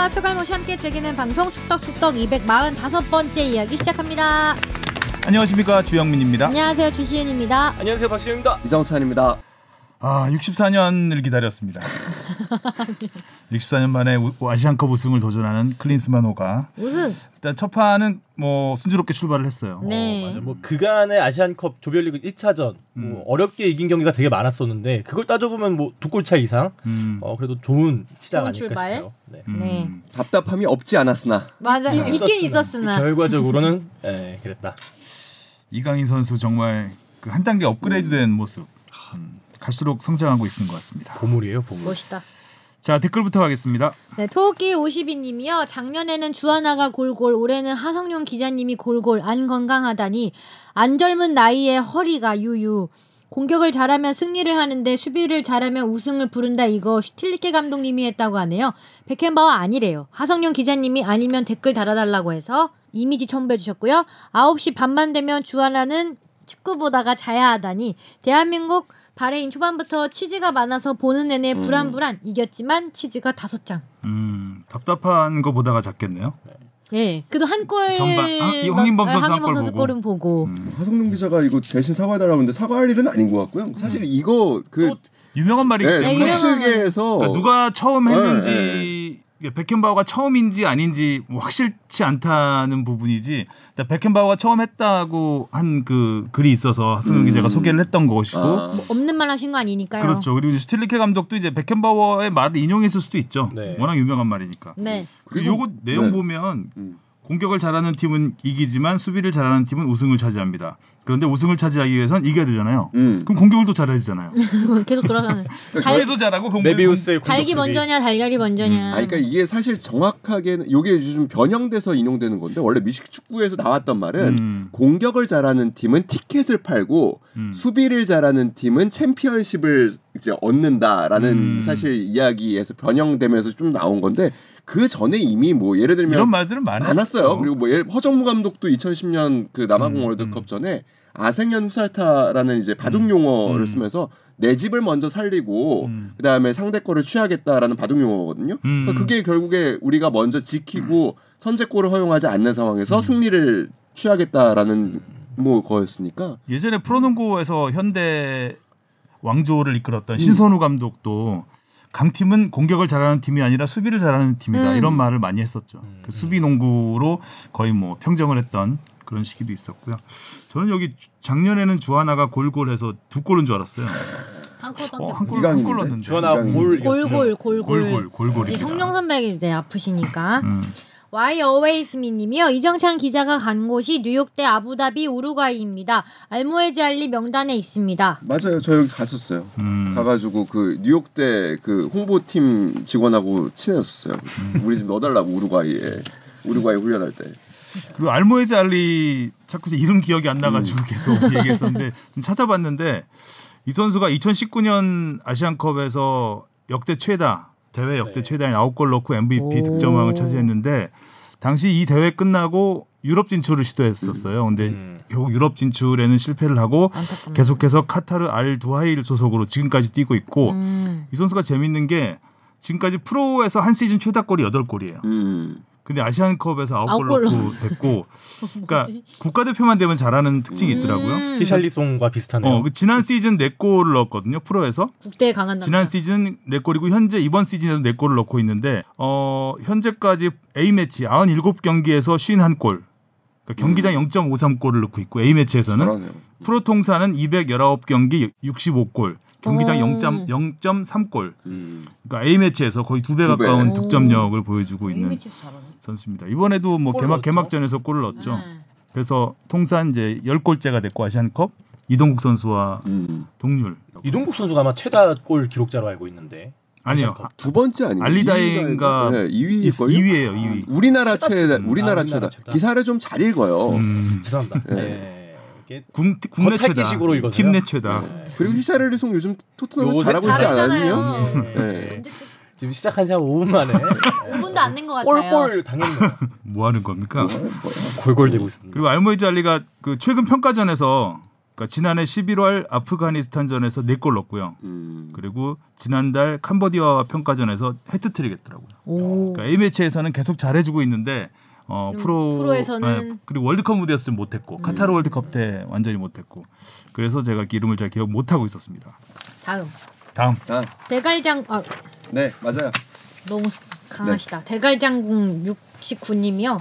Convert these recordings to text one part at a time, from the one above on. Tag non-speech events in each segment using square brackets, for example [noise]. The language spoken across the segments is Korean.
축덕과 최갈모씨 함께 즐기는 방송 축덕축덕 245번째 이야기 시작합니다. 안녕하십니까 주영민입니다. 안녕하세요 주시은입니다. 안녕하세요 박시영입니다. 이정찬입니다. 아 64년을 기다렸습니다. [laughs] 64년 만에 우- 아시안컵 우승을 도전하는 클린스만호가 우승. 일단 첫 판은 뭐 순조롭게 출발을 했어요. 네. 맞아. 뭐 그간의 아시안컵 조별리그 1차전 음. 뭐 어렵게 이긴 경기가 되게 많았었는데 그걸 따져보면 뭐 두 골 차 이상 음, 어 그래도 좋은 시작 좋은 아닐까 출발. 싶어요. 네. 음. 네. 답답함이 없지 않았으나 맞아. 있긴 있었으나. 결과적으로는 예, 그랬다. 이강인 선수 정말 그 한 단계 업그레이드된 모습 음, 갈수록 성장하고 있는 것 같습니다. 보물이에요 보물. 멋있다. 자 댓글부터 가겠습니다. 네, 토끼 52님이요. 작년에는 주하나가 골골, 올해는 하성룡 기자님이 골골, 안 건강하다니 안 젊은 나이에 허리가 유유. 공격을 잘하면 승리를 하는데 수비를 잘하면 우승을 부른다 이거 슈틸리케 감독님이 했다고 하네요. 백햄바워 아니래요. 하성룡 기자님이 아니면 댓글 달아달라고 해서 이미지 첨부해 주셨고요. 9시 반만 되면 주하나는 축구 보다가 자야 하다니 대한민국 바레인 초반부터 치즈가 많아서 보는 내내 음. 불안불안 이겼지만 치즈가 다섯 장. 음, 답답한 거 보다가 자겠네요. 예. 그래도 한 골. 전반, 아, 이 황인범 선수 한골 황인범 선수 보고. 골은 보고. 음, 하성룡 기자가 이거 대신 사과해달라고 했는데 사과할 일은 아닌 것 같고요. 사실 이거 그또 유명한 말이기 네, 네, 때문에 유명한 스포츠계에서 그러니까 누가 처음 네, 했는지 이게 베켄바우가 처음인지 아닌지 뭐 확실치 않다는 부분이지 베켄바우가 처음 했다고 한 그 글이 있어서 하승현 음. 기자가 소개를 했던 것이고 아, 뭐 없는 말 하신 거 아니니까요. 그렇죠 그리고 이제 슈틸리케 감독도 이제 베켄바우의 말을 인용했을 수도 있죠 네. 워낙 유명한 말이니까 네. 그리고 요거 내용 네. 보면 음. 공격을 잘하는 팀은 이기지만 수비를 잘하는 팀은 우승을 차지합니다 그런데 우승을 차지하기 위해선 이겨야 되잖아요 음. 그럼 공격을 또 잘해야 되잖아요 [laughs] 계속 돌아가는. 달, 수비도 잘하고 공격 메비우스의 달기. 먼저냐 달걀이 먼저냐. 아, 그러니까 이게 사실 정확하게는 이게 요즘 변형돼서 인용되는 건데 원래 미식 축구에서 나왔던 말은 음. 공격을 잘하는 팀은 티켓을 팔고 음. 수비를 잘하는 팀은 챔피언십을 이제 얻는다라는 음. 사실 이야기에서 변형되면서 좀 나온 건데 그 전에 이미 뭐 예를 들면 이런 말들은 많아요 많았어요. 그리고 뭐 예를- 허정무 감독도 2010년 그 남아공 음, 월드컵 전에 아생연 후살타라는 이제 바둑 용어를 음. 쓰면서 내 집을 먼저 살리고 음. 그다음에 상대 거를 취하겠다라는 바둑 용어거든요. 음. 그러니까 그게 결국에 우리가 먼저 지키고 선제골을 허용하지 않는 상황에서 음. 승리를 취하겠다라는 뭐 거였으니까 예전에 프로농구에서 현대 왕조를 이끌었던 음. 신선우 감독도 강팀은 공격을 잘하는 팀이 아니라 수비를 잘하는 팀이다 음. 이런 말을 많이 했었죠. 음. 그 수비 농구로 거의 뭐 평정을 했던 그런 시기도 있었고요. 저는 여기 주- 작년에는 주하나가 골골해서 두 골인 줄 알았어요. 한 골밖에 어, 없- 한 골, 한. 주하나. 골 골골 골골. 골골 성룡 선배가 이제 아프시니까. [laughs] 음. 와이 어웨이스미님이요. 이정찬 기자가 간 곳이 뉴욕 대 아부다비 우루과이입니다. 알모에즈 알리 명단에 있습니다. 맞아요. 저 여기 갔었어요. 음. 가가지고 그 뉴욕대 그 홍보팀 직원하고 친해졌어요. 음. 우리 집 넣어달라고 우루과이에 우루과이 훈련할 때. 그리고 알모에즈 알리 자꾸 제 이름 기억이 안 음. 나가지고 계속 [laughs] 얘기했었는데 좀 찾아봤는데 이 선수가 2019년 아시안컵에서 역대 최다 대회 역대 네. 최다인 9골 넣고 MVP 오. 득점왕을 차지했는데 당시 이 대회 끝나고 유럽 진출을 시도했었어요. 근데 음. 결국 유럽 진출에는 실패를 하고 안타깝네요. 계속해서 카타르 알 두하일 소속으로 지금까지 뛰고 있고 음. 이 선수가 재밌는 게 지금까지 프로에서 한 시즌 최다골이 8골이에요. 음. 근데 아시안컵에서 아홉 골골 넣고 됐고, [laughs] 그러니까? 국가대표만 되면 잘하는 특징이 있더라고요. 음. 히샬리송과 비슷하네요. 어, 그 지난 시즌 네 골을 넣었거든요 프로에서. 국대에 강한 남자. 지난 시즌 네 골이고 현재 이번 시즌에도 네 골을 넣고 있는데, 어 현재까지 A 매치 97경기에서 51골. 그러니까 경기당 0.53골을 넣고 있고 A 매치에서는 잘하네요. 프로 통산은 219경기 65골, 경기당 오. 0. 0.3골. 음. 그러니까 A 매치에서 거의 두배두 배. 가까운 오. 득점력을 보여주고 있는. 선수입니다. 이번에도 뭐골 개막 넣었죠? 개막전에서 골을 넣었죠. 네. 그래서 통산 이제 10골째가 됐고 아시안컵 이동국 선수와 음. 동률. 이동국 선수가 아마 최다 골 기록자로 알고 있는데 아니요. 아시안컵. 두 번째 아니에요? 알리다인가 네, 2위 2위예요, 2위. 우리나라 최다 음, 우리나라 아, 최다. 우리나라 최다. 기사를 좀 잘 읽어요. 음, [laughs] 죄송합니다. 네. 네. 국, 국내 최다. 겉핥기식으로 읽어서요? 팀내 최다. 네. 그리고 히샤르리송 요즘 토트넘에서 잘하고 있지. 않았요? 네. 네. 지금 시작한 지 한 5분 만에 5분도 안낸것 같아요. 골골 당했네요. [laughs] 뭐 하는 겁니까? 뭐야, 뭐야. 골골 되고 있습니다. 그리고 알모이즈 알리가 그 최근 평가전에서 그러니까 지난해 11월 아프가니스탄전에서 4골 넣었고요. 음. 그리고 지난달 캄보디아와 평가전에서 해트트릭 했더라고요. 오. 그러니까 A 매치에서는 계속 잘해주고 있는데 어, 프로 프로에서는? 네, 그리고 월드컵 무대였으면 못했고 카타르 월드컵 때 완전히 못했고 그래서 제가 이름을 잘 기억 못하고 있었습니다. 다음 다음 아, 대갈장 아 네 맞아요. 너무 강하시다. 대갈장군 69님이요.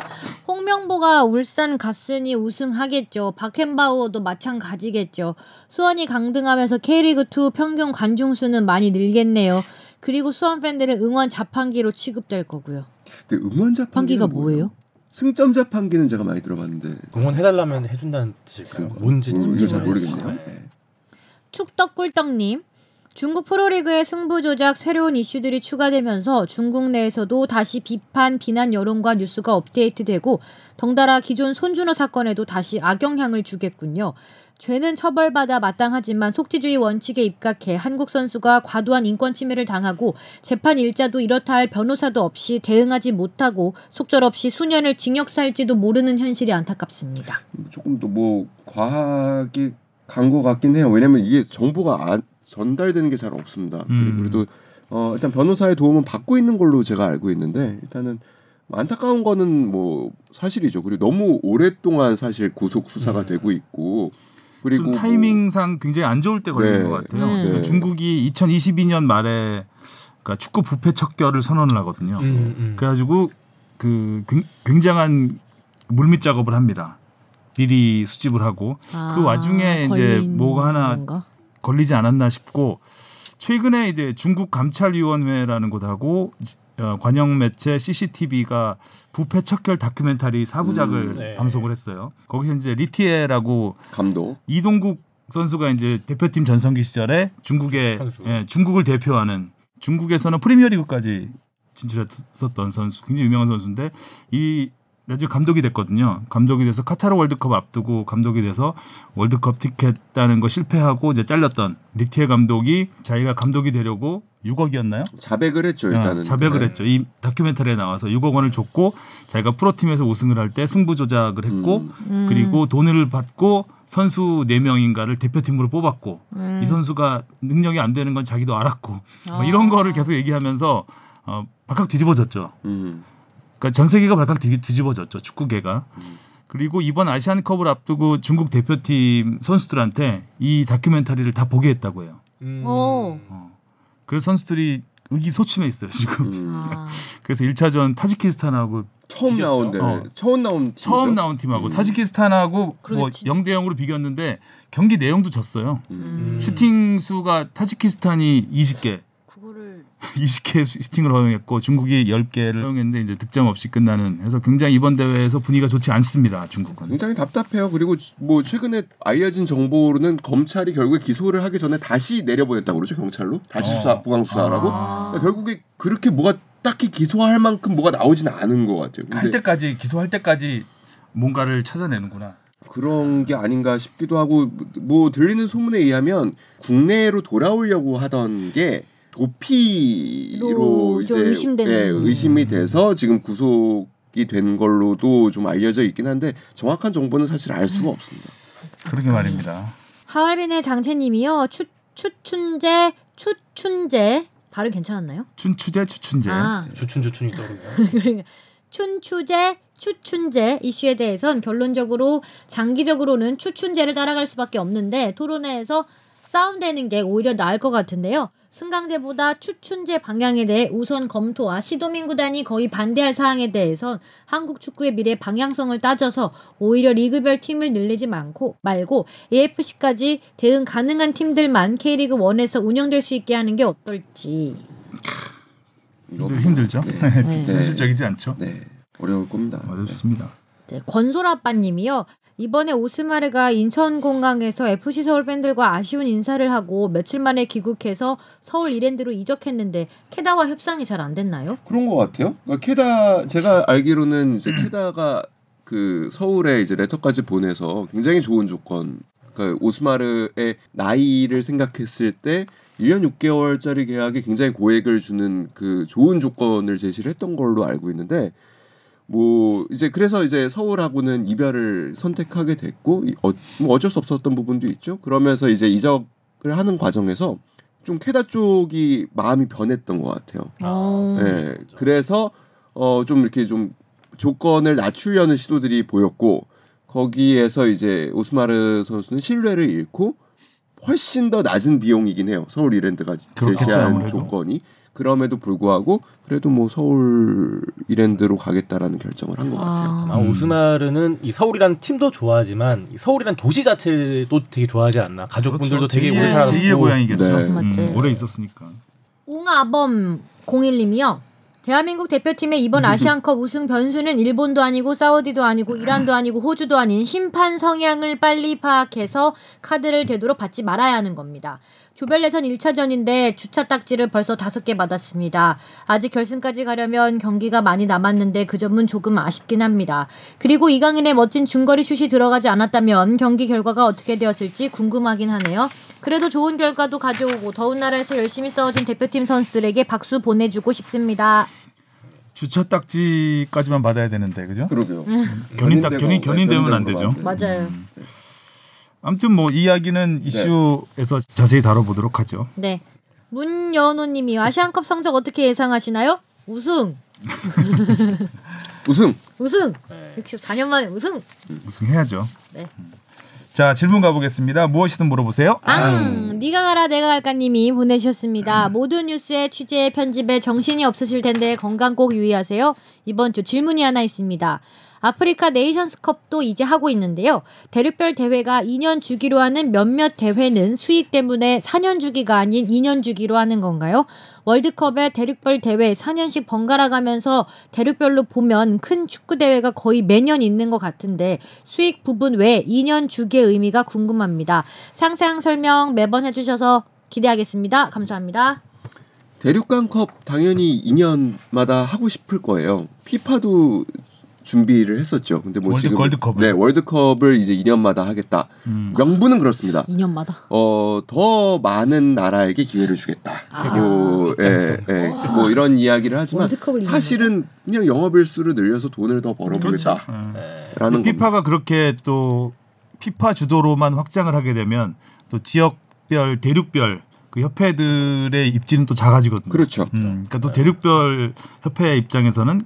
홍명보가 울산 갔으니 우승하겠죠. 박햄바우어도 마찬가지겠죠. 수원이 강등하면서 K리그2 평균 관중 수는 많이 늘겠네요. 그리고 수원 팬들은 응원 자판기로 취급될 거고요. 근데 응원 자판기가 자판기가 뭐예요? 승점 자판기는 제가 많이 들어봤는데 응원해달라면 해준다는 뜻일까요? 뭔지 뭐, 이거 잘. 모르겠네요. 네. 축덕꿀떡님. 중국 프로리그의 승부 조작 새로운 이슈들이 추가되면서 중국 내에서도 다시 비판, 비난 여론과 뉴스가 업데이트되고 덩달아 기존 손준호 사건에도 다시 악영향을 주겠군요. 죄는 처벌받아 마땅하지만 속지주의 원칙에 입각해 한국 선수가 과도한 인권 침해를 당하고 재판 일자도 이렇다 할 변호사도 없이 대응하지 못하고 속절없이 수년을 징역 살지도 모르는 현실이 안타깝습니다. 조금 더 뭐 과하게 간 것 같긴 해요. 왜냐면 이게 정보가 안, 전달되는 게 잘 없습니다. 음. 그리고 또 어, 일단 변호사의 도움은 받고 있는 걸로 제가 알고 있는데 일단은 뭐 안타까운 거는 뭐 사실이죠. 그리고 너무 오랫동안 사실 구속 수사가 음. 되고 있고 그리고 좀 뭐- 타이밍상 굉장히 안 좋을 때 걸린 네. 것 같아요. 음. 그러니까 네. 중국이 2022년 말에 그러니까 축구 부패 척결을 선언을 하거든요. 음, 음. 그래가지고 그 굉- 굉장한 물밑 작업을 합니다. 미리 수집을 하고 그 와중에 이제 아, 걸린 뭐가 하나 건가? 걸리지 않았나 싶고 최근에 이제 중국 감찰위원회라는 곳하고 어, 관영 매체 CCTV가 부패 척결 다큐멘터리 사부작을 음, 네. 방송을 했어요. 거기서 이제 리티에라고 감독 이동국 선수가 이제 대표팀 전성기 시절에 중국의. 예, 중국을 대표하는 중국에서는 프리미어리그까지 진출했었던 선수, 굉장히 유명한 선수인데 이 나중에 감독이 됐거든요. 감독이 돼서 카타르 월드컵 앞두고 감독이 돼서 월드컵 티켓 따는 거 실패하고 이제 잘렸던 리티에 감독이 자기가 감독이 되려고 6억이었나요? 자백을 했죠 일단은 어, 자백을 네. 했죠. 이 다큐멘터리에 나와서 6억 원을 줬고 자기가 프로팀에서 우승을 할 때 승부 조작을 했고 음. 음. 그리고 돈을 받고 선수 4명인가를 대표팀으로 뽑았고 음. 이 선수가 능력이 안 되는 건 자기도 알았고 뭐 아. 이런 거를 계속 얘기하면서 어, 발칵 뒤집어졌죠. 음. 그러니까 전 세계가 발칵 뒤- 뒤집어졌죠. 축구계가. 음. 그리고 이번 아시안컵을 앞두고 중국 대표팀 선수들한테 이 다큐멘터리를 다 보게 했다고 해요. 음. 오. 어. 그래서 선수들이 의기소침해 있어요 지금. 음. [laughs] 아. 그래서 1차전 타지키스탄하고 처음. 나온 데 어. 처음 나온 팀이죠? 처음 나온 팀하고 음. 타지키스탄하고 뭐 그러게, 진짜. 0대 0으로 비겼는데 경기 내용도 졌어요. 음. 슈팅 수가 타지키스탄이 20개, 그거를 [laughs] 20개 슈팅을 허용했고 중국이 10개를 허용했는데 이제 득점 없이 끝나는 해서 굉장히 이번 대회에서 분위기가 좋지 않습니다. 중국은. 굉장히 답답해요. 그리고 뭐 최근에 알려진 정보로는 검찰이 결국에 기소를 하기 전에 다시 내려보냈다고 그러죠 경찰로 다시 어. 수사 보강 수사하라고. 아. 그러니까 결국에 그렇게 뭐가 딱히 기소할 만큼 뭐가 나오지는 않은 것 같아요. 할 때까지 기소할 때까지 뭔가를 찾아내는구나. 그런 게 아닌가 싶기도 하고 뭐 들리는 소문에 의하면 국내로 돌아오려고 하던 게 도피로 로 이제 좀 의심되는. 예, 의심이 돼서 지금 구속이 된 걸로도 좀 알려져 있긴 한데 정확한 정보는 사실 알 수가 없습니다. 그러게 말입니다. 하얼빈의 장채님이요. 추 추춘재 추춘재 발음 괜찮았나요? 춘추제 추춘제. 아 주춘 주춘이 떠오르네요. [laughs] 그러니까 춘추제 추춘제 이슈에 대해선 결론적으로 장기적으로는 추춘제를 따라갈 수밖에 없는데 토론회에서 싸움되는 게 오히려 나을 것 같은데요. 승강제보다 추춘제 방향에 대해 우선 검토와 시도민 구단이 거의 반대할 사항에 대해선 한국 축구의 미래 방향성을 따져서 오히려 리그별 팀을 늘리지 않고 말고 AFC까지 대응 가능한 팀들만 K리그 1에서 운영될 수 있게 하는 게 어떨지. 이거 힘들- 힘들죠. [laughs] 네. 현실적이지 않죠. 네 어려울 겁니다. 어렵습니다. 네, 권소라빠님이요. 이번에 오스마르가 인천공항에서 FC 서울 팬들과 아쉬운 인사를 하고 며칠 만에 귀국해서 서울 이랜드로 이적했는데 캐다와 협상이 잘 안 됐나요? 그런 것 같아요. 그러니까 캐다 제가 알기로는 이제 캐다가 그 서울에 이제 레터까지 보내서 굉장히 좋은 조건. 그러니까 오스마르의 나이를 생각했을 때 1년 6개월짜리 계약에 굉장히 고액을 주는 그 좋은 조건을 제시를 했던 걸로 알고 있는데 뭐 이제 그래서 이제 서울하고는 이별을 선택하게 됐고 이- 어, 뭐 어쩔 수 없었던 부분도 있죠. 그러면서 이제 이적을 하는 과정에서 좀 캐다 쪽이 마음이 변했던 것 같아요. 어. 네, 그래서 어 좀 이렇게 좀 조건을 낮추려는 시도들이 보였고 거기에서 이제 오스마르 선수는 신뢰를 잃고 훨씬 더 낮은 비용이긴 해요. 서울 이랜드가 제시한 아무래도. 조건이 그럼에도 불구하고 그래도 뭐 서울 이랜드로 가겠다라는 결정을 한것 같아요. 아마 음. 오스마르는 이 서울이라는 팀도 좋아하지만 이 서울이라는 도시 자체도 되게 좋아하지 않나 가족분들도 되게 오래 제2의 살았고 제2의 고향이겠죠. 네. 음, 맞지. 오래 있었으니까. 옹아범 01님이요. 대한민국 대표팀의 이번 아시안컵 [laughs] 우승 변수는 일본도 아니고 사우디도 아니고 이란도 아니고 호주도 아닌 심판 성향을 빨리 파악해서 카드를 되도록 받지 말아야 하는 겁니다. 조별예선 1차전인데 주차 딱지를 벌써 다섯 개 받았습니다. 아직 결승까지 가려면 경기가 많이 남았는데 그 점은 조금 아쉽긴 합니다. 그리고 이강인의 멋진 중거리 슛이 들어가지 않았다면 경기 결과가 어떻게 되었을지 궁금하긴 하네요. 그래도 좋은 결과도 가져오고 더운 나라에서 열심히 싸워준 대표팀 선수들에게 박수 보내주고 싶습니다. 주차 딱지까지만 받아야 되는데 그죠? 그러게요. 견인 딱 견인 견인되면 안 되죠. 거 같아요. 맞 아무튼 뭐 이야기는 이슈에서 자세히 다뤄보도록 하죠. 네. 문연호님이 아시안컵 성적 어떻게 예상하시나요? 우승, [laughs] 우승. 우승. 네. 64년 만에 우승. 우승해야죠. 네. 자 질문 가보겠습니다. 무엇이든 물어보세요. 앙, 니가 가라 내가 갈까님이 보내주셨습니다. 모든 뉴스에 취재 편집에 정신이 없으실 텐데 건강 꼭 유의하세요. 이번 주 질문이 하나 있습니다. 아프리카 네이션스컵도 이제 하고 있는데요. 대륙별 대회가 2년 주기로 하는 몇몇 대회는 수익 때문에 4년 주기가 아닌 2년 주기로 하는 건가요? 월드컵에 대륙별 대회 4년씩 번갈아 가면서 대륙별로 보면 큰 축구 대회가 거의 매년 있는 것 같은데 수익 부분 외 2년 주기의 의미가 궁금합니다. 상세한 설명 매번 해주셔서 기대하겠습니다. 감사합니다. 대륙간컵 당연히 2년마다 하고 싶을 거예요. 피파도 준비를 했었죠. 근데 뭐 월드- 지금 월드컵을. 네 월드컵을 이제 2년마다 하겠다. 음. 명분은 그렇습니다. 2년마다. 어, 더 많은 나라에게 기회를 주겠다. 아, 뭐, 예. 예, 뭐 이런 이야기를 하지만 사실은 그냥 영업 일수를 늘려서 돈을 더 그렇죠. 벌어보겠다라는 예. 겁니다. 피파가 그렇게 또 피파 주도로만 확장을 하게 되면 또 지역별 대륙별 그 협회들의 입지는 또 작아지거든요. 그렇죠. 음, 그러니까 또 대륙별 협회 입장에서는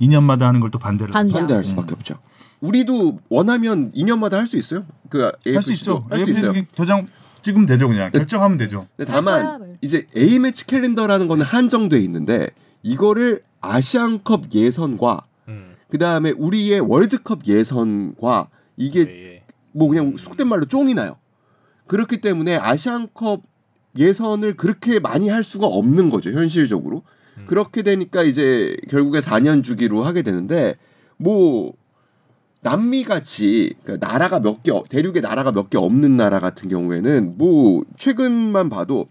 2년마다 하는 걸 또 반대를 반대. 반대할 수밖에 없죠. 우리도 원하면 2년마다 할 수 있어요. 그 할 수 있죠. 할 수 있어요. 도장 찍으면 되죠, 그냥 결정하면 되죠. 다만 뭐. 이제 A 매치 캘린더라는 거는 한정돼 있는데 이거를 아시안컵 예선과 음. 그 다음에 우리의 월드컵 예선과 이게 예, 예. 뭐 그냥 속된 말로 쫑이 나요. 그렇기 때문에 아시안컵 예선을 그렇게 많이 할 수가 없는 거죠 현실적으로. 음. 그렇게 되니까 이제 결국에 4년 주기로 하게 되는데 뭐 남미 같이 그러니까 나라가 몇 개 대륙에 나라가 몇 개 없는 나라 같은 경우에는 뭐 최근만 봐도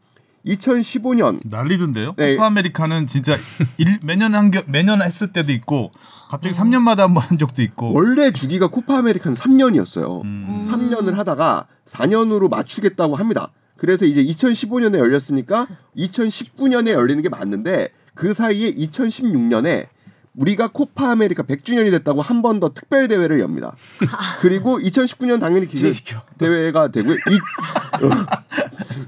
2015년 난리던데요. 네. 코파 아메리카는 진짜 일, 매년 한 겨, 매년 했을 때도 있고 갑자기 어. 3년마다 한 번 한 적도 있고. 원래 주기가 코파 아메리카는 3년이었어요. 음. 3년을 하다가 4년으로 맞추겠다고 합니다. 그래서 이제 2015년에 열렸으니까 2019년에 열리는 게 맞는데 그 사이에 2016년에 우리가 코파 아메리카 100주년이 됐다고 한 번 더 특별 대회를 엽니다. 그리고 2019년 당연히 기계 진행시켜. 대회가 되고요. 이,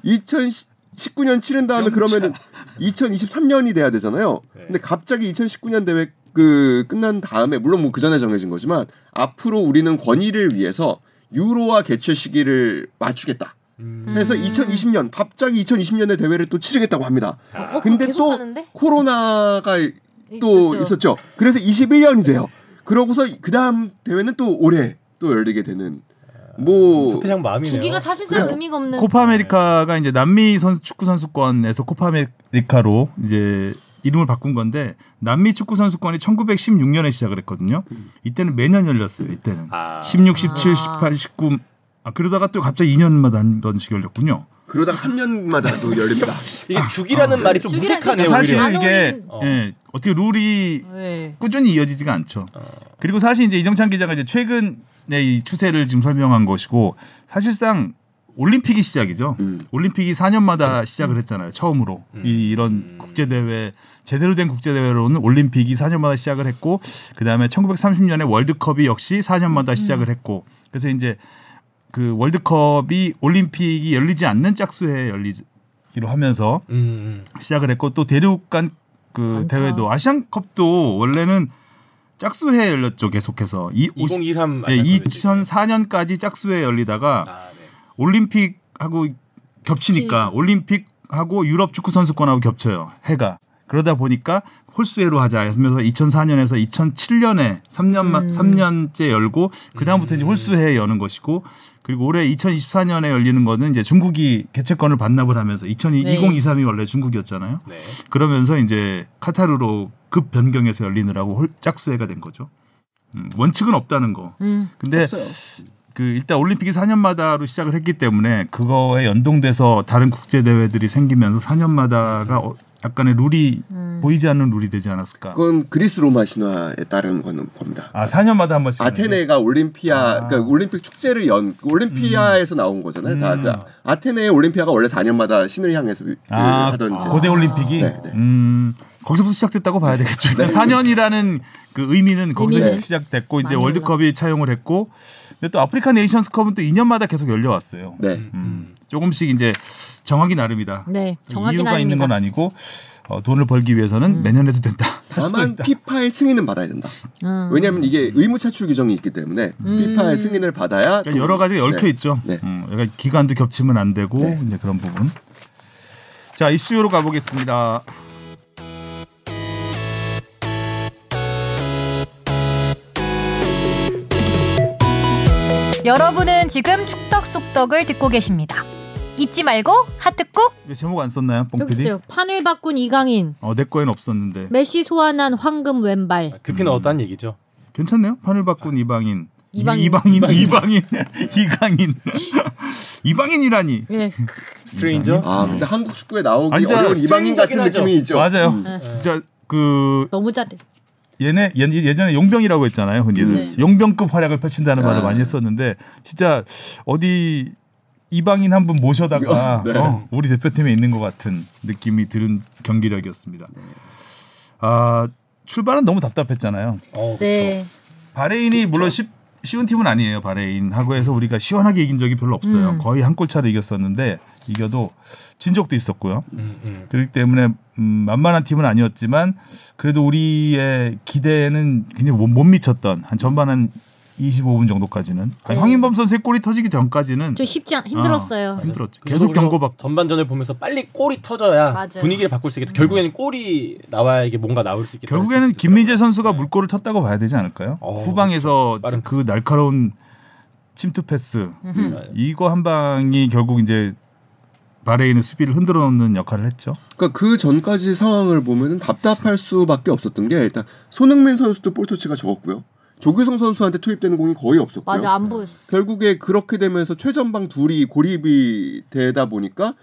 2019년 치른 다음에 그러면은 2023년이 돼야 되잖아요. 네. 근데 갑자기 2019년 대회 그 끝난 다음에 물론 뭐 그 전에 정해진 거지만 앞으로 우리는 권위를 위해서 유로와 개최 시기를 맞추겠다. 음. 해서 음. 2020년 갑자기 2020년에 대회를 또 치르겠다고 합니다. 어, 그거 근데 또 하는데? 코로나가 또 있었죠. 있었죠. 그래서 21년이 돼요. 그러고서 그 다음 대회는 또 올해 또 열리게 되는 뭐 협회장 마음이네요. 주기가 사실상 의미가 없는 코파 아메리카가 이제 남미 선수 축구 선수권에서 코파 아메리카로 이제 이름을 바꾼 건데 남미 축구 선수권이 1916년에 시작을 했거든요. 이때는 매년 열렸어요. 이때는 아. 16, 17, 아. 18, 19. 아 그러다가 또 갑자기 2년마다 한 번씩 열렸군요. 그러다가 3년마다 또 열립니다. [laughs] 이게 죽이라는 말이 좀 무색하네요. 사실 오히려. 안 이게 어. 예, 어떻게 룰이 네. 꾸준히 이어지지가 않죠. 어. 그리고 사실 이제 이정찬 기자가 이제 최근의 이 추세를 지금 설명한 것이고 사실상 올림픽이 시작이죠. 음. 올림픽이 4년마다 시작을 했잖아요. 처음으로 음. 이 이런 국제 대회 제대로 된 국제 대회로는 올림픽이 4년마다 시작을 했고 그 다음에 1930년에 월드컵이 역시 4년마다 시작을 했고 그래서 이제 그 월드컵이 올림픽이 열리지 않는 짝수에 열리기로 하면서 음, 시작을 했고 또 대륙 간그 많다. 대회도 아시안컵도 원래는 짝수회에 열렸죠 계속해서 이 2023 예, 아시안컵이지. 2004년까지 짝수회에 열리다가 아, 네. 올림픽하고 겹치니까 그치. 올림픽하고 유럽 축구 선수권하고 겹쳐요 해가 그러다 보니까 홀수회로 하자 하면서 2004년에서 2007년에 3년 음. 3년째 열고 그 다음부터 이제 홀수회에 여는 것이고 그리고 올해 2024년에 열리는 거는 이제 중국이 개최권을 반납을 하면서 2020, 네. 2023이 원래 중국이었잖아요. 네. 그러면서 이제 카타르로 급 변경해서 열리느라고 홀 짝수회가 된 거죠. 음, 원칙은 없다는 거. 음. 근데 없어요. 그 일단 올림픽이 4년마다로 시작을 했기 때문에 그거에 연동돼서 다른 국제 대회들이 생기면서 4년마다가 어, 약간의 룰이 음. 보이지 않는 룰이 되지 않았을까? 그건 그리스 로마 신화에 따른 거는 겁니다. 아 4년마다 한 번씩. 아테네가 올림피아 아. 그러니까 올림픽 축제를 연 올림피아에서 나온 거잖아요. 다 음. 그 아테네 올림피아가 원래 4년마다 신을 향해서 그 아, 하던 이제 고대 올림픽이 네, 네. 음 거기서부터 시작됐다고 봐야 되겠죠. 일단 4년이라는 그 의미는 거기서 의미는 시작됐고 이제 월드컵이 차용을 했고 근데 또 아프리카 네이션스컵은 또 2년마다 계속 열려왔어요. 네. 음, 조금씩 이제 정하기 나름이다. 네, 정하긴 이유가 있는 건. 아니고 어, 돈을 벌기 위해서는 음. 매년 해도 된다. [laughs] 다만 있다. 피파의 승인은 받아야 된다. 음. 왜냐하면 이게 의무 차출 규정이 있기 때문에 음. 피파의 승인을 받아야 그러니까 여러 가지가 얽혀 네. 있죠. 네. 음, 약간 기간도 겹치면 안 되고 네. 이제 그런 부분. 자 이슈로 가보겠습니다. 여러분은 지금 축덕 속덕을 듣고 계십니다. 잊지 말고 하트 꾹. 이거 제목 안 썼나요, 여기 뽕PD? 있어요. 판을 바꾼 이강인, 어, 내 거에는 없었는데 메시 소환한 황금 왼발. 급히 넣었다는 얘기죠. 괜찮네요. 판을 바꾼 이방인. 이방인. 이방인, 이방인, [laughs] 이강인, [laughs] 이방인이라니. 예. 스트레인저. 아 근데 한국 축구에 나오기 아니, 진짜 어려운 이방인 같은 스트레인저긴. 느낌이 있죠. 맞아요. 음. 네. 진짜 그 너무 잘해. 얘네 예- 예전에 용병이라고 했잖아요. 흔히들 네. 용병급 활약을 펼친다는 말을 아. 많이 했었는데 진짜 어디 이방인 한 분 모셔다가 [laughs] 네. 어, 우리 대표팀에 있는 것 같은 느낌이 드는 경기력이었습니다. 아 출발은 너무 답답했잖아요. 어, 네. 바레인이 물론 쉽, 쉬운 팀은 아니에요. 바레인하고 해서 우리가 시원하게 이긴 적이 별로 없어요. 음. 거의 한 골 차로 이겼었는데 이겨도 진 적도 있었고요. 음, 음. 그렇기 때문에 음, 만만한 팀은 아니었지만 그래도 우리의 기대에는 굉장히 못, 못 미쳤던 한 전반 한 25분 정도까지는 아니, 네. 황인범 선수의 골이 터지기 전까지는 좀 쉽지 않, 힘들었어요. 아, 힘들었죠. 계속 경고받고 전반전을 보면서 빨리 골이 터져야 맞아요. 분위기를 바꿀 수 있겠다. 결국에는 골이 나와야 이게 뭔가 나올 수 있겠다. 결국에는 김민재 선수가 물골을 텄다고 봐야 되지 않을까요? 어, 후방에서 빠른 그 날카로운 침투 패스 음. 이거 한 방이 결국 이제 바레인의 수비를 흔들어 놓는 역할을 했죠. 그러니까 그 전까지 상황을 보면은 답답할 수밖에 없었던 게 일단 손흥민 선수도 볼 터치가 적었고요. 조규성 선수한테 투입되는 공이 거의 없었고요. 맞아 안 보였어. 결국에 그렇게 되면서 최전방 둘이 고립이 되다 보니까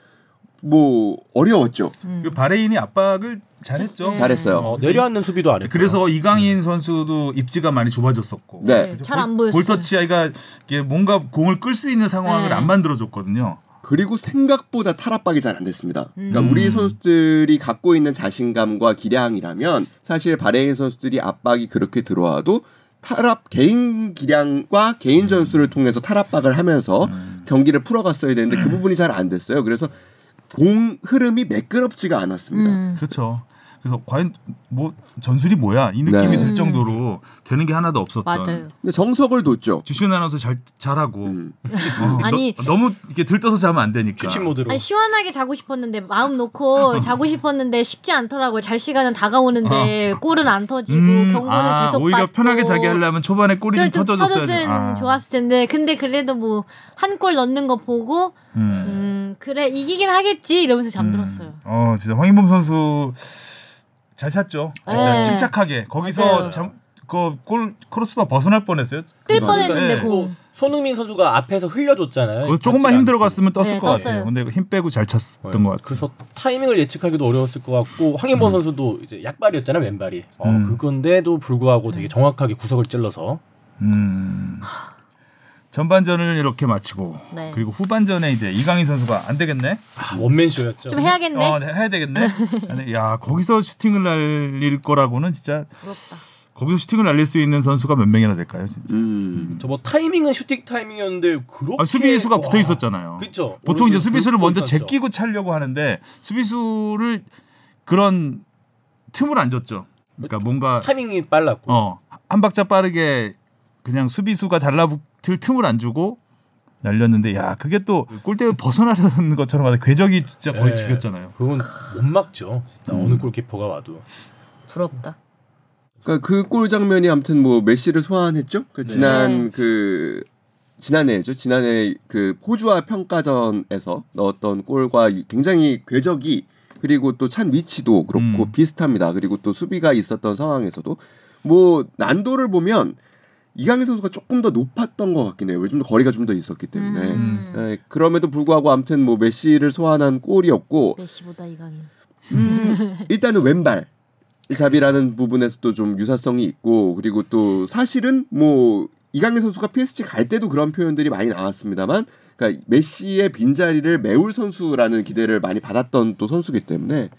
뭐 어려웠죠. 음. 그 바레인이 압박을 잘했죠. 네. 잘했어요. 어, 내려앉는 수비도 안 했고. 그래서 이강인 선수도 입지가 많이 좁아졌었고. 네. 잘 안 보였어요. 볼터치 아이가 이게 뭔가 공을 끌 수 있는 상황을 네. 안 만들어줬거든요. 그리고 생각보다 탈압박이 잘 안 됐습니다. 그러니까 음. 우리 선수들이 갖고 있는 자신감과 기량이라면 사실 바레인 선수들이 압박이 그렇게 들어와도 탈압 개인 기량과 개인 전술을 통해서 탈압박을 하면서 음. 경기를 풀어갔어야 되는데 그 부분이 잘 안 됐어요. 그래서 공 흐름이 매끄럽지가 않았습니다. 음. 그렇죠. 그래서 과연 뭐 전술이 뭐야 이 느낌이 네. 들 정도로 되는 게 하나도 없었던. 맞아요. 근데 정석을 뒀죠. 주시은 아나운서 잘 잘하고 음. 어, [laughs] 아니. 너, 무 이렇게 들떠서 자면 안 되니까. 규칙 모드로. 아니 시원하게 자고 싶었는데 마음 놓고 [laughs] 자고 싶었는데 쉽지 않더라고요. 잘 시간은 다가오는데 골은 안 터지고 음, 경고는 아, 계속 오히려 받고. 편하게 자게 하려면 초반에 골이 좀 터졌으면 돼. 아. 좋았을 텐데 근데 그래도 뭐 한 골 넣는 거 보고 음. 음 그래 이기긴 하겠지 이러면서 잠들었어요. 음. 어 진짜 황인범 선수 잘 찼죠. 일단 네. 침착하게 거기서. 잠 그골 크로스바 벗어날 뻔했어요. 뜰. 뻔했는데 네. 공. 손흥민 선수가 앞에서 흘려줬잖아요. 거기 조금만 받지 힘 않고. 들어갔으면 떴을 네, 것 같아요. 떴어요. 근데 힘 빼고 잘 찼던 네. 것 같아요. 그래서 타이밍을 예측하기도 어려웠을 것 같고 황인범 선수도 이제 약발이었잖아요 왼발이. 어, 음. 그건데도 불구하고 되게 정확하게 구석을 찔러서 음. 전반전을 이렇게 마치고 네. 그리고 후반전에 이제 이강인 선수가 안 되겠네. 아, 원맨쇼였죠. 좀 해야겠네. 어, 네, 해야 되겠네. [laughs] 아니, 야 거기서 슈팅을 날릴 거라고는 진짜 부럽다. 거기서 슈팅을 날릴 수 있는 선수가 몇 명이나 될까요, 진짜? 음. 저뭐 타이밍은 슈팅 타이밍이었는데 그렇게 아, 수비수가 와. 붙어 있었잖아요. 그쵸. 보통 이제 수비수를 먼저 있었죠. 제끼고 차려고 하는데 수비수를 그런 틈을 안 줬죠. 그러니까 뭔가 타이밍이 빨랐고. 어, 한 박자 빠르게 그냥 수비수가 달라붙 을 틈을 안 주고 날렸는데 야 그게 또 골대를 벗어나려는 것처럼 하다 궤적이 진짜 거의 네. 죽였잖아요. 그건 못 막죠. 진짜 음. 어느 골키퍼가 와도. 부럽다. 그러니까 그 골 장면이 아무튼 뭐 메시를 소환했죠. 그 네. 지난 네. 그 지난해죠. 지난해 그 호주와 평가전에서 넣었던 골과 굉장히 궤적이 그리고 또 찬 위치도 그렇고 음. 비슷합니다. 그리고 또 수비가 있었던 상황에서도 뭐 난도를 보면 이강인 선수가 조금 더 높았던 것 같긴 해요. 좀더 거리가 좀 더 있었기 때문에. 음. 네, 그럼에도 불구하고 아무튼 뭐 메시를 소환한 골이었고 메시보다 이강인. 일단은 왼발 잡이라는 부분에서도 좀 유사성이 있고 그리고 또 사실은 뭐 이강인 선수가 PSG 갈 때도 그런 표현들이 많이 나왔습니다만 그러니까 메시의 빈자리를 메울 선수라는 기대를 많이 받았던 또 선수기 때문에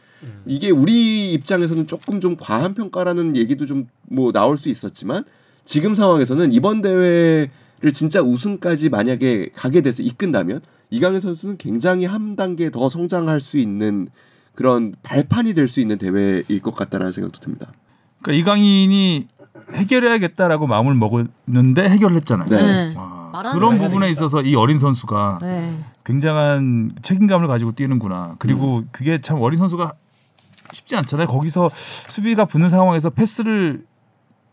이게 우리 입장에서는 조금 좀 과한 평가라는 얘기도 좀 뭐 나올 수 있었지만 지금 상황에서는 이번 대회를 진짜 우승까지 만약에 가게 돼서 이끈다면 이강인 선수는 굉장히 한 단계 더 성장할 수 있는 그런 발판이 될 수 있는 대회일 것 같다라는 생각도 듭니다. 그러니까 이강인이 해결해야겠다라고 마음을 먹었는데 해결을 했잖아요. 네. 와, 말하는 그런 거 해야 부분에. 있어서 이 어린 선수가 네. 굉장한 책임감을 가지고 뛰는구나. 그리고 그게 참 어린 선수가 쉽지 않잖아요. 거기서 수비가 붙는 상황에서 패스를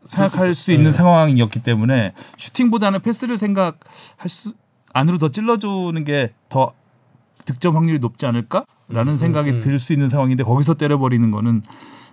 생각할 수 있는 네. 상황이었기 때문에 슈팅보다는 패스를 생각할 수 안으로 더 찔러주는 게 더 득점 확률이 높지 않을까라는 음, 생각이 음. 들수 있는 상황인데 거기서 때려버리는 거는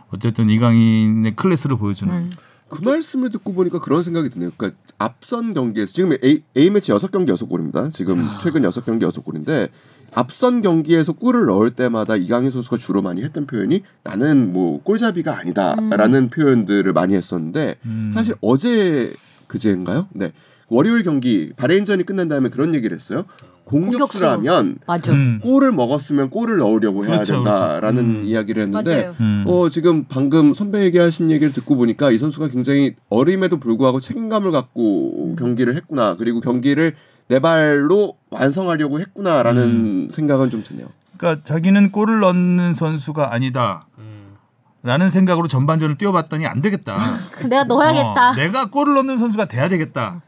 어쨌든 이강인의 클래스를 보여주는. 음. 그 말씀을 듣고 보니까 그런 생각이 드네요. 그러니까 앞선 경기에서 지금 A, A 매치 여섯 경기 여섯 골입니다. 지금 최근 여섯 경기 여섯 골인데 앞선 경기에서 골을 넣을 때마다 이강인 선수가 주로 많이 했던 표현이 나는 뭐 골잡이가 아니다라는 표현들을 많이 했었는데 음. 사실 어제 그제인가요? 네. 월요일 경기 바레인전이 끝난 다음에 그런 얘기를 했어요. 공격수라면 맞아. 음. 골을 먹었으면 골을 넣으려고 해야 그렇죠, 된다라는 그렇죠. 음. 이야기를 했는데. 음. 어 지금 방금 선배 얘기하신 얘기를 듣고 보니까 이 선수가 굉장히 어림에도 불구하고 책임감을 갖고 경기를 했구나 그리고 경기를 내 발로 완성하려고 했구나라는 생각은 좀 드네요. 그러니까 자기는 골을 넣는 선수가 아니다. 음. 라는 생각으로 전반전을 뛰어봤더니 안 되겠다. [laughs] 내가 넣어야겠다. 어, 내가 골을 넣는 선수가 돼야 되겠다.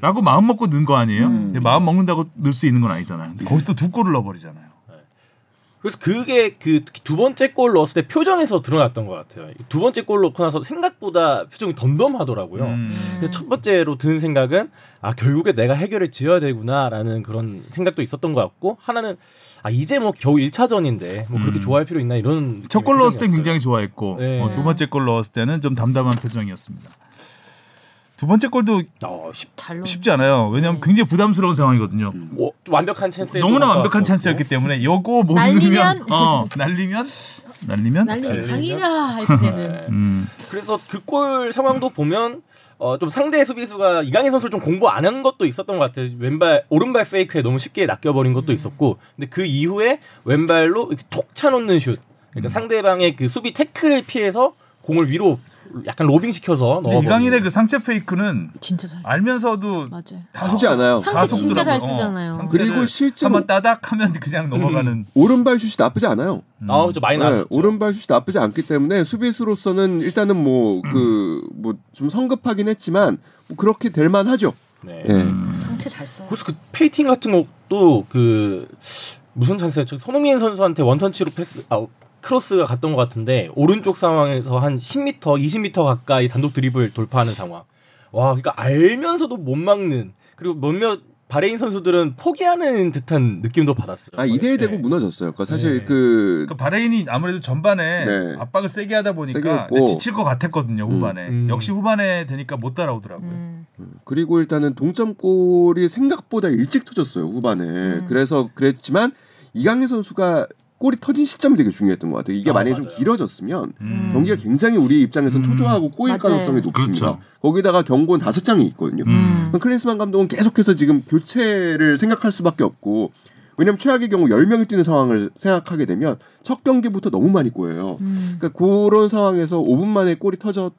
라고 마음 먹고 넣은 거 아니에요? 음. 근데 마음 먹는다고 넣을 수 있는 건 아니잖아요. 근데 거기서 또 두 골을 넣어버리잖아요. 그래서 그게 그 특히 두 번째 골 넣었을 때 표정에서 드러났던 것 같아요. 두 번째 골 넣고 나서 생각보다 표정이 덤덤하더라고요. 음. 그래서 첫 번째로 드는 생각은 아 결국에 내가 해결을 지어야 되구나라는 그런 생각도 있었던 것 같고 하나는 아 이제 뭐 겨우 1차전인데 뭐 그렇게 음. 좋아할 필요 있나 이런 첫 골 넣었을 땐 표정이었어요. 굉장히 좋아했고 네. 어, 두 번째 골 넣었을 때는 좀 담담한 표정이었습니다. 두 번째 골도 어, 쉽. 쉽지 않아요. 왜냐하면 네. 굉장히 부담스러운 상황이거든요. 뭐, 좀 완벽한 찬스에 너무나 또 완벽한. 찬스였기 때문에 요거 못 날리면? 넣으면 [laughs] 어 날리면 날리면 날리면 강이다 이렇게 되는. 네. 음. 그래서 그 골 상황도 보면 어, 좀 상대 수비수가 이강인 선수를 좀 공부 안 한 것도 있었던 것 같아요. 왼발 오른발 페이크에 너무 쉽게 낚여버린 것도 있었고, 근데 그 이후에 왼발로 이렇게 톡 차놓는 슛. 그러니까 상대방의 그 수비 태클을 피해서 공을 위로 약간 로빙 시켜서 근데 넣어. 이강인의 그 상체 페이크는 진짜 잘. 알면서도 맞아요. 다 쉽지 않아요. 상체 다 진짜 잘 속더라고요. 쓰잖아요. 어, 그리고 실제로- 한번 따닥 하면 그냥 넘어가는 오른발 슛이 나쁘지 않아요. 아, 진짜 많이 네, 나왔죠. 오른발 슛이 나쁘지 않기 때문에 수비수로서는 일단은 뭐 그 뭐 좀 성급하긴 했지만 뭐 그렇게 될 만하죠. 네. 예. 상체 잘 써. 그래서 그 페인팅 같은 것도 그 무슨 찬스였죠? 손흥민 선수한테 원터치로 패스 아 크로스가 갔던 것 같은데 오른쪽 상황에서 한 10m, 20m 가까이 단독 드리블 돌파하는 상황. 와, 그러니까 알면서도 못 막는 그리고 몇몇 바레인 선수들은 포기하는 듯한 느낌도 받았어요. 아 2대1 되고 네. 무너졌어요. 그러니까 사실 네. 그 그 바레인이 아무래도 전반에 네. 압박을 세게 하다 세게 보니까 했고. 지칠 것 같았거든요 후반에 음. 역시 후반에 되니까 못 따라오더라고요. 음. 그리고 일단은 동점골이 생각보다 일찍 터졌어요 후반에. 음. 그래서 그랬지만 이강인 선수가 골이 터진 시점이 되게 중요했던 것 같아요. 이게 아, 만약에 좀 맞아요. 길어졌으면 음. 경기가 굉장히 우리 입장에서 음. 초조하고 꼬일 맞아요. 가능성이 높습니다. 그렇죠. 거기다가 경고는 다섯 장이 있거든요. 음. 클린스만 감독은 계속해서 지금 교체를 생각할 수밖에 없고 왜냐면 최악의 경우 10명이 뛰는 상황을 생각하게 되면 첫 경기부터 너무 많이 꼬여요. 음. 그러니까 그런 상황에서 5분 만에 골이 터져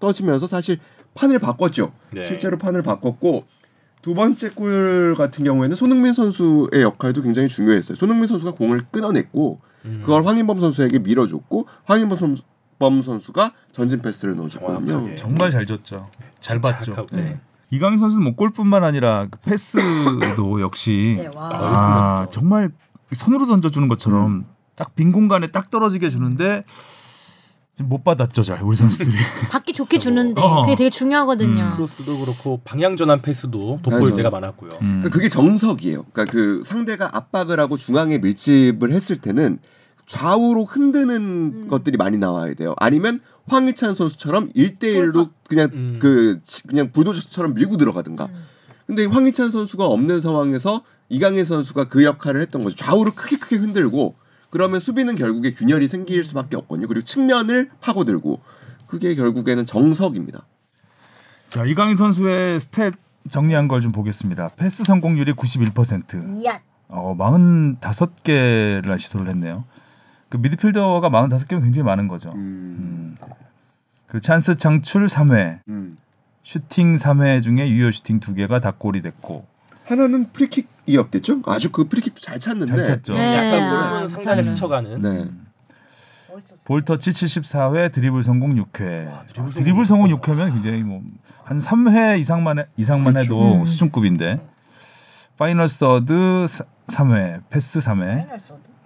떠지면서 사실 판을 바꿨죠. 네. 실제로 판을 바꿨고 두 번째 골 같은 경우에는 손흥민 선수의 역할도 굉장히 중요했어요. 손흥민 선수가 공을 끊어냈고 음. 그걸 황인범 선수에게 밀어줬고 황인범 선수, 범 선수가 전진 패스를 넣어줬거든요. 정확하게. 정말 잘 줬죠. 잘 봤죠. 착하고. 네. 이강인 선수는 뭐 골뿐만 아니라 그 패스도 [laughs] 역시 네, 와. 아 정말 손으로 던져주는 것처럼 딱빈 공간에 딱 떨어지게 주는데 지금 못 받았죠, 잘 우리 선수들이. [laughs] 받기 좋게 주는데 어. 그게 되게 중요하거든요. 음. 크로스도 그렇고 방향 전환 패스도 돋보일 맞아요. 때가 많았고요. 음. 그러니까 그게 정석이에요. 그러니까 그 상대가 압박을 하고 중앙에 밀집을 했을 때는 좌우로 흔드는 것들이 많이 나와야 돼요. 아니면 황희찬 선수처럼 1대1로 그냥 음. 그 치- 그냥 불도저처럼 밀고 들어가든가. 근데 황희찬 선수가 없는 상황에서 이강인 선수가 그 역할을 했던 거죠. 좌우로 크게 크게 흔들고 그러면 수비는 결국에 균열이 생길 수밖에 없거든요. 그리고 측면을 파고들고 그게 결국에는 정석입니다. 자 이강인 선수의 stat 정리한 걸 좀 보겠습니다. 패스 성공률이 91%. 이야. 어 45개를 시도를 했네요. 그 미드필더가 45개면 굉장히 많은 거죠. 음. 음. 그리고 찬스 창출 3회, 음. 슈팅 3회 중에 유효 슈팅 2개가 다 골이 됐고 하나는 프리킥 이었겠죠? 아주 그 프리킥도 잘 찼는데. 잘 찼죠. 네. 약간 아, 골문 상단을 저는- 스쳐가는 네. ball touch 74회, 드리블 성공 6회. 드리블, 성공 6회면 굉장히 뭐 한 3회 이상만 해, 이상만 그렇죠. 해도 음. 수준급인데. final third 3회, 패스 3회.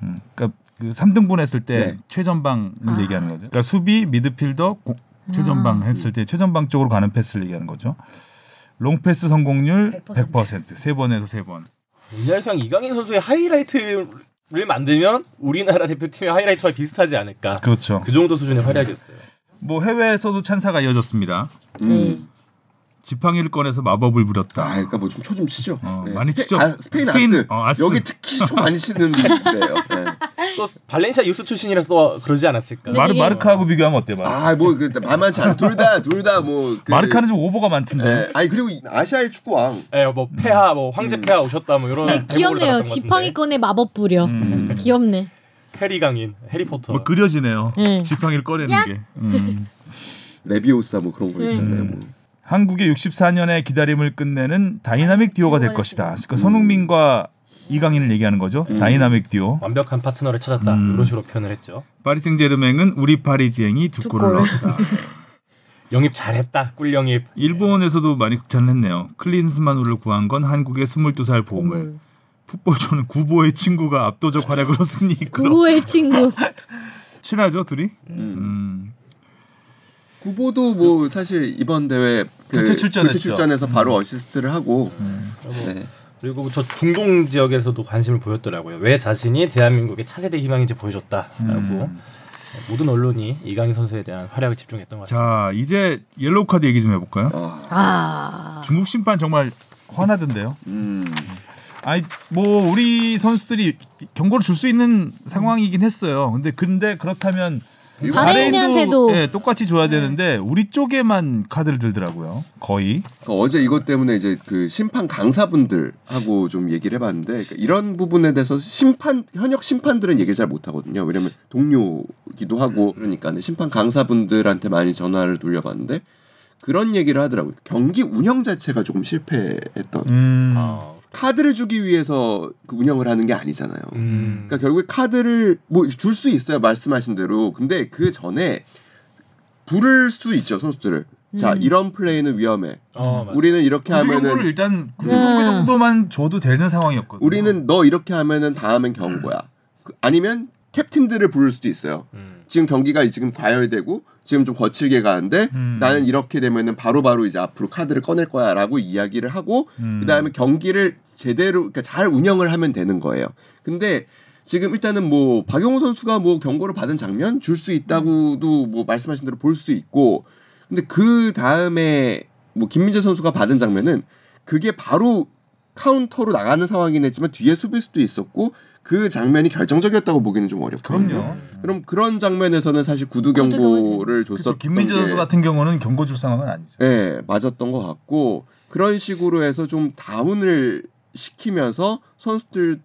음, 그러니까 그 3등분 했을 때 네. 최전방을 얘기하는 거죠. 그러니까 수비, 미드필더, 고, 최전방 했을 때 최전방 쪽으로 가는 패스를 얘기하는 거죠. 롱 패스 성공률 100%. 100%. 세 번에서 세 번. 그냥 그냥 이강인 선수의 하이라이트를 만들면 우리나라 대표팀의 하이라이트와 비슷하지 않을까. 그렇죠. 그 정도 수준의 활약이었어요. 뭐 해외에서도 찬사가 이어졌습니다. 네. 지팡이를 꺼내서 마법을 부렸다. 아, 그러니까 뭐 좀 초 좀 치죠. 어, 네, 많이 스페- 치죠. 아, 스페인, 스페인, 아스. 어, 아스. 여기 특히 초 많이 치는 [laughs] 데예요. 네. 또 발렌시아 유스 출신이라서 또 그러지 않았을까. 네, 마르 되게- 마르카하고 비교하면 어때 봐. 아, 뭐 그, 만만치 않아. 둘다 둘다 뭐. 그, 마르카는 좀 오버가 많던데. 네. 아니 그리고 이- 아시아의 축구왕. 예, 뭐 폐하, 뭐 황제 폐하 오셨다, 뭐 이런. 네, 귀엽네요. 지팡이. 꺼내 마법 부려. 음. 귀엽네. 해리 강인, 해리포터. 뭐 그려지네요. 네. 지팡이를 꺼내는 야. 게. 음. 레비오사 뭐 그런 거 있잖아요. 음. 뭐. 한국의 64년의 기다림을 끝내는 dynamic duo가 될 것이다. 그러니까 손흥민과 이강인을 얘기하는 거죠. 음. dynamic duo. 완벽한 파트너를 찾았다. 음. 이런 식으로 표현을 했죠. 파리 생제르맹은 우리 파리 지앵이 두 두 골을 골. 넣었다. [laughs] 영입 잘했다. 꿀 영입. 일본에서도 많이 극찬을 했네요. 클린스만호를 구한 건 한국의 22살 보물. 풋볼존은 구보의 친구가 압도적 활약으로 승리 이끌어. 구보의 친구. [laughs] 친하죠 둘이? 음. 음. 구보도 뭐 사실 이번 대회 그 교체 출전했죠. 교체 출전해서 바로 어시스트를 하고. 네. 그리고 저 중동 지역에서도 관심을 보였더라고요. 왜 자신이 대한민국의 차세대 희망인지 보여줬다라고 음. 모든 언론이 이강인 선수에 대한 활약을 집중했던 것 같습니다. 자 이제 옐로우 카드 얘기 좀 해볼까요? 아, 아. 중국 심판 정말 화나던데요. 음. 아니 뭐 우리 선수들이 경고를 줄 수 있는 상황이긴 했어요. 근데 근데 그렇다면 바레인한테도 예, 똑같이 줘야 되는데 우리 쪽에만 카드를 들더라고요. 거의. 그 어제 이것 때문에 이제 그 심판 강사분들하고 좀 얘기를 해봤는데 그러니까 이런 부분에 대해서 심판 현역 심판들은 얘기를 잘 못하거든요. 왜냐면 동료기도 하고 그러니까 근데 심판 강사분들한테 많이 전화를 돌려봤는데 그런 얘기를 하더라고요. 경기 운영 자체가 조금 실패했던. 음. 아, 카드를 주기 위해서 그 운영을 하는 게 아니잖아요. 음. 그러니까 결국에 카드를 뭐 줄 수 있어요 말씀하신 대로 근데 그 전에 부를 수 있죠 선수들을 자 음. 이런 플레이는 위험해 어. 우리는 이렇게 하면은 일단 구두 네. 경고 정도만 줘도 되는 상황이었거든요. 우리는 너 이렇게 하면은 다음엔 경고야 그- 아니면 캡틴들을 부를 수도 있어요 음. 지금 경기가 지금 과열되고 지금 좀 거칠게 가는데 음. 나는 이렇게 되면은 바로 바로 이제 앞으로 카드를 꺼낼 거야라고 이야기를 하고 음. 그다음에 경기를 제대로 그러니까 잘 운영을 하면 되는 거예요. 근데 지금 일단은 뭐 박용호 선수가 뭐 경고를 받은 장면 줄 수 있다고도 뭐 말씀하신 대로 볼 수 있고 근데 그 다음에 뭐 김민재 선수가 받은 장면은 그게 바로 카운터로 나가는 상황이긴 했지만 뒤에 수비수도 있었고 그 장면이 결정적이었다고 보기는 좀 어렵거든요. 그럼요. 그럼 그런 장면에서는 사실 구두 경고를 그래서 줬었던 김민재 게 선수 같은 경우는 경고 줄 상황은 아니죠. 예, 맞았던 것 같고 그런 식으로 해서 좀 다운을 시키면서 선수들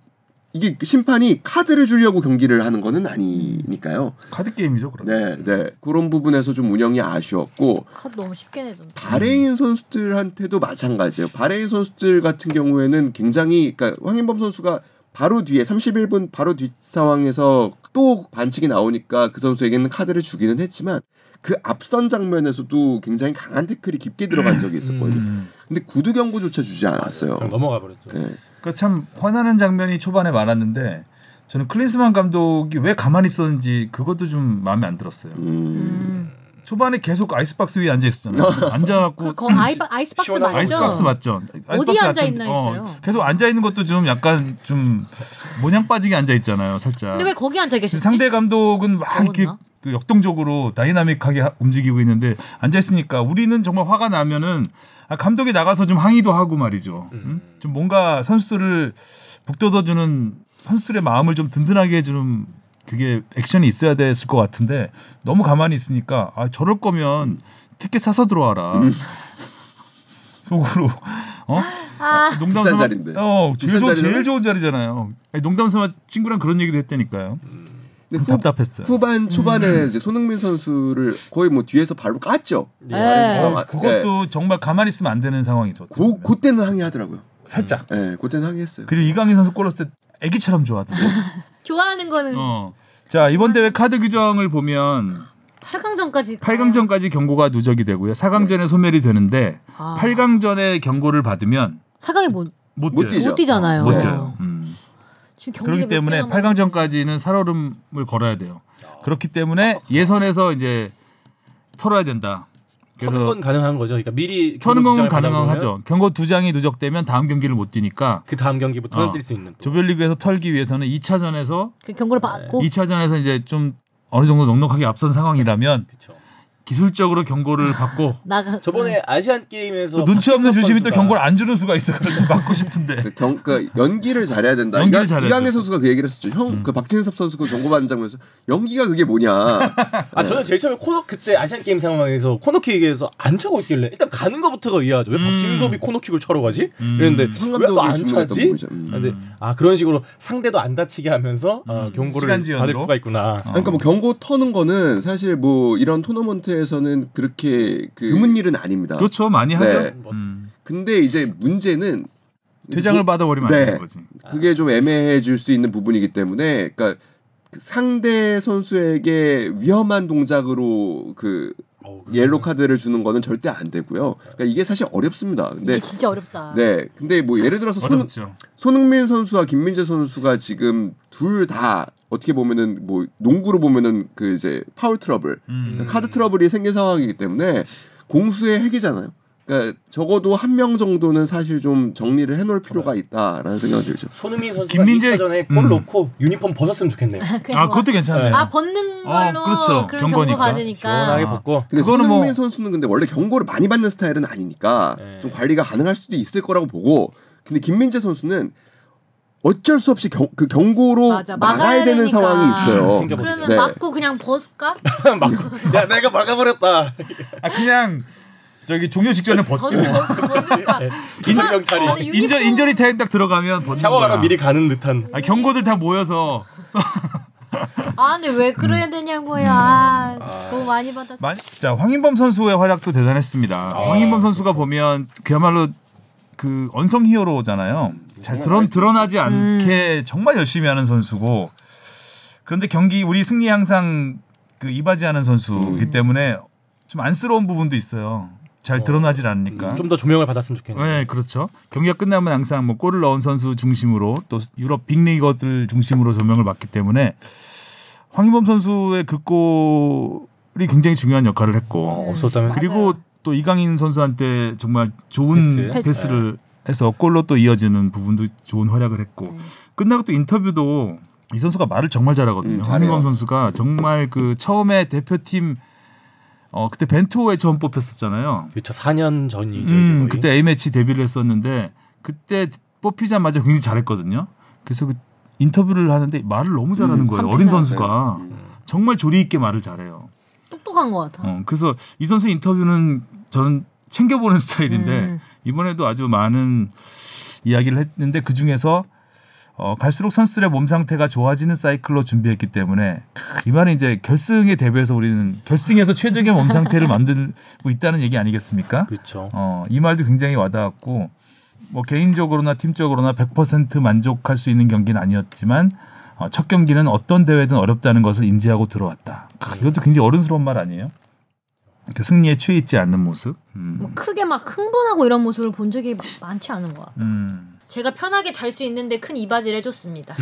이게 심판이 카드를 주려고 경기를 하는 거는 아니니까요. 카드 게임이죠, 그럼. 네, 네. 그런 부분에서 좀 운영이 아쉬웠고 카드 너무 쉽게 내던데. 바레인 선수들한테도 마찬가지예요. 바레인 선수들 같은 경우에는 굉장히 그러니까 황인범 선수가 바로 뒤에 31분 바로 뒷 상황에서 또 반칙이 나오니까 그 선수에게는 카드를 주기는 했지만 그 앞선 장면에서도 굉장히 강한 태클이 깊게 들어간 적이 있었거든요. 음. 근데 구두 경고조차 주지 않았어요. 넘어가 버렸죠. 예. 그러니까 참 화나는 장면이 초반에 많았는데 저는 클린스만 감독이 왜 가만히 있었는지 그것도 좀 마음에 안 들었어요. 음. 음. 초반에 계속 아이스박스 위에 앉아 있었잖아요. 앉아갖고 그, 거 아이, 아이스박스 맞죠? 아이스박스 맞죠? 어디 아이스박스 앉아 있나 어, 했어요. 계속 앉아 있는 것도 좀 약간 좀 모냥 빠지게 앉아 있잖아요, 살짝. 근데 왜 거기 앉아 계셨지? 상대 감독은 막 이렇게? 그 역동적으로 dynamic하게 하- 움직이고 있는데 앉아 있으니까 우리는 정말 화가 나면은 아, 감독이 나가서 좀 항의도 하고 말이죠. 음? 좀 뭔가 선수들을 북돋워주는 선수들의 마음을 좀 든든하게 해주는 그게 액션이 있어야 됐을 것 같은데 너무 가만히 있으니까 아 저럴 거면 티켓 사서 들어와라. [laughs] 속으로 어 아, 농담 비싼 삼아 자리인데. 어 비싼 제일, 좋은, 자리잖아요? 제일 좋은 자리잖아요. 아니, 농담 삼아 친구랑 그런 얘기도 했다니까요. 근데 좀 후, 답답했어요. 후반 초반에 이제 손흥민 선수를 거의 뭐 뒤에서 발로 깠죠. 네. 어, 아, 그것도 정말 가만히 있으면 안 되는 상황이죠. 고 그때는 항의하더라고요. 살짝. 예, 그때는 항의했어요. 그리고 이강인 선수 골 넣었을 때 애기처럼 좋아하던데. [laughs] 좋아하는 거는 어. 자 이번 대회 카드 규정을 보면 8강전까지 8강전까지 경고가 누적이 되고요. 4강전에 소멸이 되는데 아. 8강전에 경고를 받으면 4강에 못, 못, 못. 뛰죠. 못 뛰잖아요. 못 네. 뛰어요. 음. 지금 경기가 그렇기 몇 때문에 개나 남았는데. 8강전까지는 살얼음을 걸어야 돼요. 그렇기 때문에 예선에서 이제 털어야 된다. 건 가능한 거죠. 그러니까 미리 장을 가능하죠. 경고 두 장이 누적되면 다음 경기를 못 뛰니까 그 다음 경기부터 어. 뛸수 있는. 또. 조별리그에서 털기 위해서는 2차전에서 그 경고를 받고 2차전에서 이제 좀 어느 정도 넉넉하게 앞선 상황이라면 그쵸. 기술적으로 경고를 [laughs] 받고 나가 저번에 아시안 게임에서 또 눈치 없는 주심이 또 선수가 경고를 안 주는 수가 있어. 그런데 맞고 싶은데. 그 경, 그 연기를 잘해야 된다. 연기를 이강- 잘해야 이강인 돼. 선수가 그 얘기를 했었죠. 형, 그 박진섭 선수 그 경고받는 장면에서 연기가 그게 뭐냐. [laughs] 아 저는 제일 처음에 코너 그때 아시안 게임 상황에서 코너킥에서 안 차고 있길래 일단 가는 것부터가 의아하죠. 왜 음. 박진섭이 코너킥을 차러 가지? 음. 이랬는데 황왜또 안 차지? 음. 근데 아 그런 식으로 상대도 안 다치게 하면서 어, 경고를 시간 지연으로? 받을 수가 있구나. 그러니까 뭐 경고 터는 거는 사실 뭐 이런 토너먼트에 서는 그렇게 그 드문 일은 아닙니다. 그렇죠. 많이 하죠. 네. 음. 근데 이제 문제는 퇴장을 받아버리면 안 네. 되는 거지. 그게 좀 애매해질 수 있는 부분이기 때문에 그러니까 그 상대 선수에게 위험한 동작으로 그 어우, 옐로 카드를 주는 거는 절대 안 되고요. 그러니까 이게 사실 어렵습니다. 근데 이게 진짜 어렵다. 네, 근데 뭐 예를 들어서 손. 손흥민 선수와 김민재 선수가 지금 둘 다 어떻게 보면은 뭐 농구로 보면은 그 이제 foul trouble, 음. 그러니까 card trouble이 생긴 상황이기 때문에 공수의 핵이잖아요. 그러니까 적어도 한 명 정도는 사실 좀 정리를 해놓을 필요가 있다라는 생각이 들죠. 손흥민 선수가 김민재- 2차전에 골 음. 넣고 유니폼 벗었으면 좋겠네요. 아 뭐- 그것도 괜찮네요. 아 벗는 어, 걸로 그렇죠. 그런 경고 경고니까. 받으니까 시원하게 아. 벗고 근데 그거는 손흥민 뭐- 선수는 근데 원래 경고를 많이 받는 스타일은 아니니까 네. 좀 관리가 가능할 수도 있을 거라고 보고 근데 김민재 선수는 어쩔 수 없이 경, 그 경고로 맞아, 막아야 되는 되니까. 상황이 있어요. 그러면 네. 맞고 그냥 벗을까? [laughs] 막, 야 내가 막아버렸다. [laughs] 아 그냥 저기 종료 직전에 벗지 뭐. 나는 유니폼- 인저 인저리 타임 딱 들어가면 벗는 샤워하러. 미리 가는 듯한. 아, 경고들 다 모여서 아 근데 왜 그래야 되냐고요. 아, 너무 많이 받았어. 많이, 자 황인범 선수의 활약도 대단했습니다. 황인범 선수가 보면 그야말로 그 언성 히어로잖아요. 잘 드러, 드러나지 않게 정말 열심히 하는 선수고 그런데 경기 우리 승리 항상 그 이바지하는 선수이기 때문에 좀 안쓰러운 부분도 있어요. 잘 드러나질 않으니까. 좀 더 조명을 받았으면 좋겠네요. 네, 그렇죠. 경기가 끝나면 항상 뭐 골을 넣은 선수 중심으로 또 유럽 빅리거들 중심으로 조명을 받기 때문에 황희범 선수의 그 골이 굉장히 중요한 역할을 했고 어, 없었다면 맞아요. 그리고 또 이강인 선수한테 정말 좋은 패스. 패스. 를 해서 골로 또 이어지는 부분도 좋은 활약을 했고 네. 끝나고 또 인터뷰도 이 선수가 말을 정말 잘하거든요. 음. 황희범 선수가 정말 그 처음에 대표팀 어 그때 벤투호에 처음 뽑혔었잖아요. 그렇죠. 4년 전이죠. 음. 그때 A 매치 데뷔를 했었는데 그때 뽑히자마자 굉장히 잘했거든요. 그래서 그 인터뷰를 하는데 말을 너무 잘하는 음, 거예요. 어린 선수가 음. 정말 조리 있게 말을 잘해요. 똑똑한 것 같아. 어, 그래서 이 선수 인터뷰는 저는 챙겨보는 [laughs] 스타일인데 음. 이번에도 아주 많은 이야기를 했는데 그 중에서 어, 갈수록 선수들의 몸 상태가 좋아지는 사이클로 준비했기 때문에 크, 이 말은 이제 결승에 대비해서 우리는 결승에서 최적의 몸 상태를 만들고 있다는 얘기 아니겠습니까? 그렇죠. 어, 이 말도 굉장히 와닿았고 뭐 개인적으로나 팀적으로나 100% 만족할 수 있는 경기는 아니었지만 어, 첫 경기는 어떤 대회든 어렵다는 것을 인지하고 들어왔다. 크, 이것도 굉장히 어른스러운 말 아니에요? 그 승리에 취해 있지 않는 모습. 음. 뭐 크게 막 흥분하고 이런 모습을 본 적이 막 많지 않은 것 같아. 음. 제가 편하게 잘 수 있는데 큰 이바지를 해줬습니다.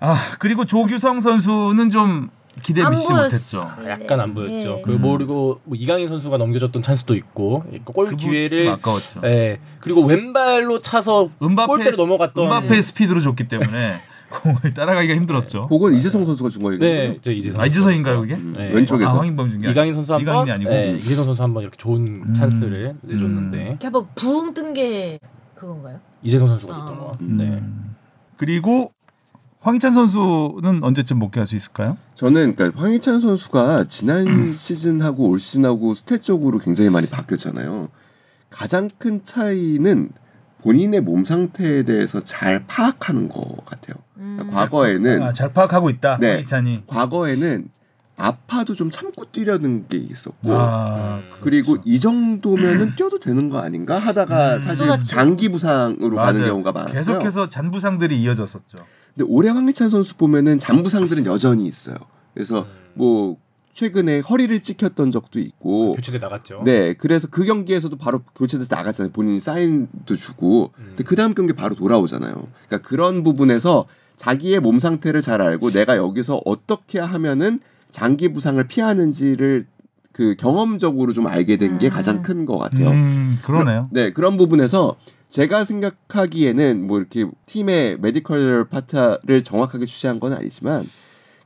아 그리고 조규성 선수는 좀 기대 보였어. 못했죠. 약간 안 보였죠. 예. 그리고 뭐 그리고 뭐 이강인 선수가 넘겨줬던 찬스도 있고 골그좀 기회를 아까웠죠. 예. 그리고 왼발로 차서 골대로 넘어갔던 은바페 스피드로 줬기 때문에 [laughs] 공을 따라가기가 힘들었죠. 그건 이재성 선수가 준 거예요. 네, 이제 이재성 아 이재성인가요 그게? 음, 네. 왼쪽에서 아, 황인범 이강인 선수 한 번, 이강인이 아니고 예, 이재성 선수 한 번 이렇게 좋은 음. 찬스를 내줬는데 이렇게 한번 부흥 뜬 게 그건가요? 이재성 선수가 줬던 아. 거. 음. 네. 음. 그리고 황희찬 선수는 언제쯤 복귀할 수 있을까요? 저는 그러니까 황희찬 선수가 지난 [clears throat] 시즌하고 올 시즌하고 스탯적으로 굉장히 많이 바뀌었잖아요. 가장 큰 차이는 본인의 몸 상태에 대해서 잘 파악하는 것 같아요. 음. 그러니까 과거에는 아, 잘 파악하고 있다. 네. 황희찬이. 과거에는 아파도 좀 참고 뛰려는 게 있었고 아, 음. 그리고 이 정도면은 뛰어도 되는 거 아닌가 하다가 음. 사실 쏟아지고. 장기 부상으로 가는 맞아요. 경우가 많았어요. 계속해서 잔부상들이 이어졌었죠. 근데 올해 황희찬 선수 보면은 잔부상들은 여전히 있어요. 그래서 음. 뭐 최근에 허리를 찍혔던 적도 있고 교체돼 나갔죠. 네 그래서 그 경기에서도 바로 교체돼서 나갔잖아요. 본인이 사인도 주고 음. 근데 그 다음 경기 바로 돌아오잖아요. 그러니까 그런 부분에서 자기의 몸 상태를 잘 알고 내가 여기서 어떻게 하면은 장기 부상을 피하는지를 그 경험적으로 좀 알게 된게 음. 가장 큰 것 같아요. 음, 그러네요. 네 그런 부분에서 제가 생각하기에는 뭐 이렇게 팀의 메디컬 파트를 정확하게 취재한 건 아니지만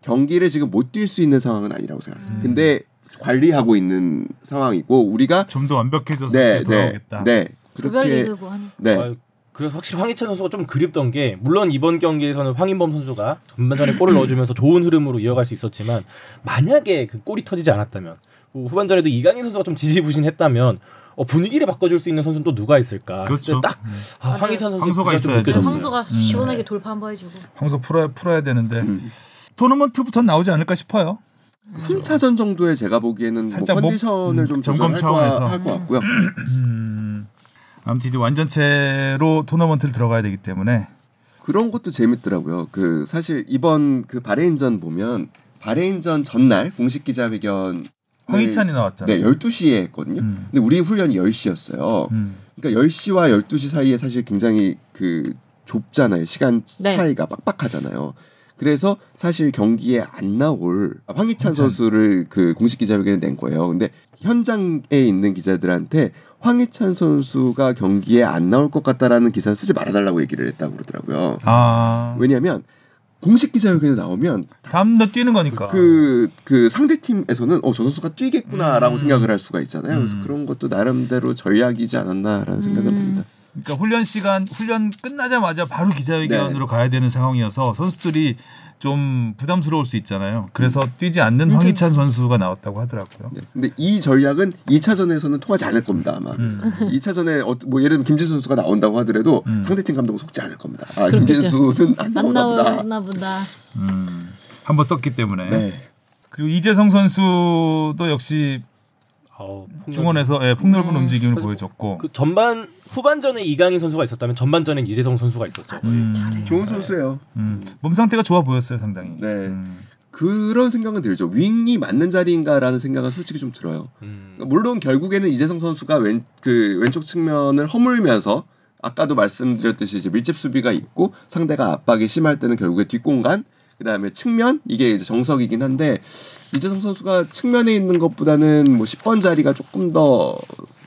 경기를 지금 못 뛸 수 있는 상황은 아니라고 생각해요. 음. 근데 관리하고 있는 상황이고 우리가 좀 더 완벽해져서 네, 네, 돌아오겠다. 네 조별 그렇게. 네 아유, 그래서 확실히 황희찬 선수가 좀 그립던 게 물론 이번 경기에서는 황인범 선수가 전반전에 골을 넣어주면서 좋은 흐름으로 이어갈 수 있었지만 만약에 그 골이 터지지 않았다면 뭐 후반전에도 이강인 선수가 좀 지지부진했다면 어, 분위기를 바꿔줄 수 있는 선수는 또 누가 있을까? 그렇죠. 딱 아, 맞아요. 황희찬 선수 황소가 있어야죠. 황소가 음. 시원하게 돌파 한번 해주고. 황소 풀어야 풀어야 되는데 음. 토너먼트부터 나오지 않을까 싶어요. 3차전 정도에 제가 보기에는 뭐 살짝 목- 컨디션을 음, 좀 점검 차원에서. 거- 할것 같고요. 음, 아무튼 이제 완전체로 토너먼트를 들어가야 되기 때문에 그런 것도 재밌더라고요. 그 사실 이번 그 바레인전 보면 바레인전 전날 공식 기자회견 황희찬이 나왔잖아요. 네, 12시에 했거든요. 음. 근데 우리 훈련이 10시였어요. 음. 그러니까 10시와 12시 사이에 사실 굉장히 그 좁잖아요. 시간 네. 차이가 빡빡하잖아요. 그래서 사실 경기에 안 나올 황희찬. 선수를 그 공식 기자회견에 낸 거예요. 근데 현장에 있는 기자들한테 황희찬 선수가 경기에 안 나올 것 같다라는 기사 쓰지 말아달라고 얘기를 했다고 그러더라고요. 아 왜냐하면 공식 기자회견에 나오면 다음 날 뛰는 거니까. 그, 그 상대 팀에서는 어, 저 선수가 뛰겠구나라고 음. 생각을 할 수가 있잖아요. 그래서 음. 그런 것도 나름대로 전략이지 않았나라는 생각은 음. 듭니다. 그러니까 훈련 시간 훈련 끝나자마자 바로 기자회견으로 네. 가야 되는 상황이어서 선수들이 좀 부담스러울 수 있잖아요. 그래서 뛰지 않는 음. 황희찬 선수가 나왔다고 하더라고요. 네. 근데 이 전략은 2차전에서는 통하지 않을 겁니다 아마. 음. [laughs] 2차전에 어, 뭐 예를 들면 김진수 선수가 나온다고 하더라도 음. 상대팀 감독은 속지 않을 겁니다. 아. 김진수는 안안 나오나 보다. 보다. 음. 한번 썼기 때문에. 네. 그리고 이재성 선수도 역시 아우. 중원에서 예, 폭넓은 음. 움직임을 보여줬고 그 전반 후반전에 이강인 선수가 있었다면 전반전엔 이재성 선수가 있었죠. 음. 잘해. 좋은 선수예요. 음. 몸 상태가 좋아 보였어요 상당히. 네. 음. 그런 생각은 들죠. 윙이 맞는 자리인가라는 생각은 솔직히 좀 들어요. 음. 그러니까 물론 결국에는 이재성 선수가 왼 그 왼쪽 측면을 허물면서 아까도 말씀드렸듯이 이제 밀집 수비가 있고 상대가 압박이 심할 때는 결국에 뒷공간 그다음에 측면 이게 이제 정석이긴 한데 이재성 선수가 측면에 있는 것보다는 뭐 10번 자리가 조금 더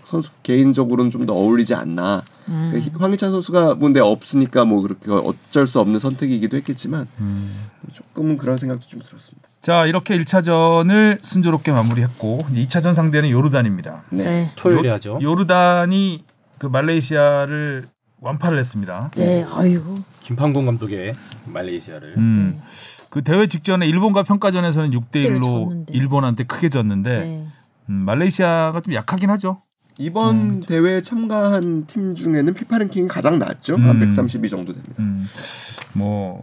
선수 개인적으로는 좀 더 어울리지 않나. 음. 그러니까 황희찬 선수가 뭔데 없으니까 뭐 그렇게 어쩔 수 없는 선택이기도 했겠지만 음. 조금은 그런 생각도 좀 들었습니다. 자 이렇게 1차전을 순조롭게 마무리했고 2차전 상대는 요르단입니다. 네. 네. 토요일에 하죠. 요르단이 그 말레이시아를 완파를 했습니다. 네, 아이고. 김판곤 감독의 말레이시아를 음. 그 대회 직전에 일본과 평가전에서는 6대 1로 졌는데. 일본한테 크게 졌는데 네. 음, 말레이시아가 좀 약하긴 하죠. 이번 대회에 참가한 팀 중에는 피파 랭킹이 가장 낮죠. 한 음. 132 정도 됩니다. 음, 뭐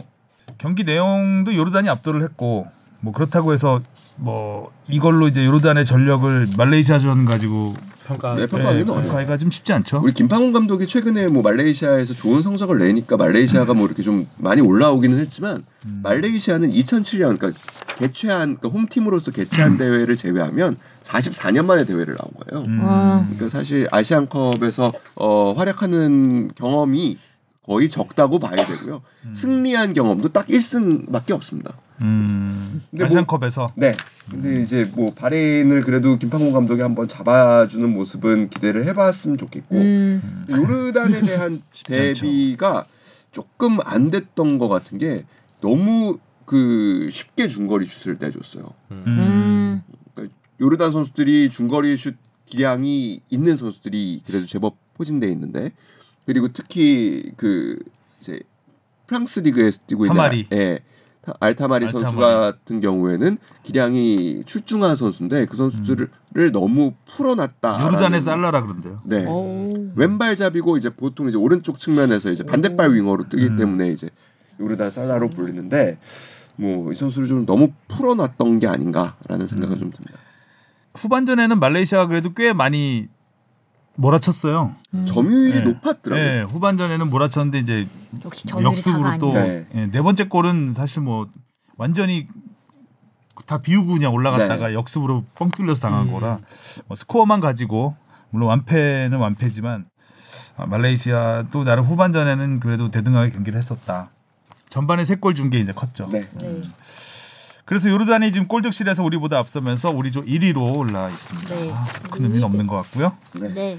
경기 내용도 요르단이 압도를 했고 뭐 그렇다고 해서 뭐 이걸로 이제 요르단의 전력을 말레이시아전 가지고 평가 네, 예, 평가하기는 어려워요. 평가하기가 좀 쉽지 않죠. 우리 김판곤 감독이 최근에 뭐 말레이시아에서 좋은 성적을 내니까 말레이시아가 뭐 이렇게 좀 많이 올라오기는 했지만 음. 말레이시아는 2007년 그러니까 개최한 그러니까 홈팀으로서 개최한 대회를 제외하면 44년 만에 대회를 나온 거예요. 음. 와. 그러니까 사실 아시안컵에서 어, 활약하는 경험이 거의 적다고 봐야 되고요. 승리한 경험도 딱 1승밖에 없습니다. 음, 근데 뭐- 아시안컵에서 네. 근데 이제 뭐 바레인을 그래도 김판곤 감독이 한번 잡아주는 모습은 기대를 해봤으면 좋겠고 음. 요르단에 [laughs] 대한. 대비가 조금 안 됐던 것 같은 게 너무 그 쉽게 중거리 슛을 내줬어요. 음. 그러니까 요르단 선수들이 중거리 슛 기량이 있는 선수들이 그래도 제법 포진돼 있는데 그리고 특히 그 이제 프랑스 리그에서 뛰고 있는 타마리. 예. 타- 알타마리 선수 알타마리. 같은 경우에는 기량이 출중한 선수인데 그 선수들을 너무 풀어놨다. 요르단의 살라라 그런데요. 네. 오. 왼발잡이고 이제 보통 이제 오른쪽 측면에서 이제 반대발 윙어로 뜨기 음. 때문에 이제 요르단 살라로 불리는데 뭐 이 선수를 좀 너무 풀어놨던 게 아닌가라는 생각은 음. 좀 듭니다. 후반전에는 말레이시아가 그래도 꽤 많이 몰아쳤어요. 점유율이 네. 높았더라고요. 네, 후반전에는 몰아쳤는데 이제 역시 점유율이 역습으로 또 아니네. 네. 예, 네 번째 골은 사실 뭐 완전히 다 비우고 그냥 올라갔다가 네. 역습으로 뻥 뚫려서 당한 음. 거라 뭐 스코어만 가지고 물론 완패는 완패지만 아, 말레이시아도 나름 후반전에는 그래도 대등하게 경기를 했었다. 전반에 세 골 준 게 이제 컸죠. 네. 네. 그래서 요르단이 지금 골득실에서 우리보다 앞서면서 우리 조 1위로 올라 있습니다. 네. 아, 큰 의미는 없는 것 같고요. 네. 네.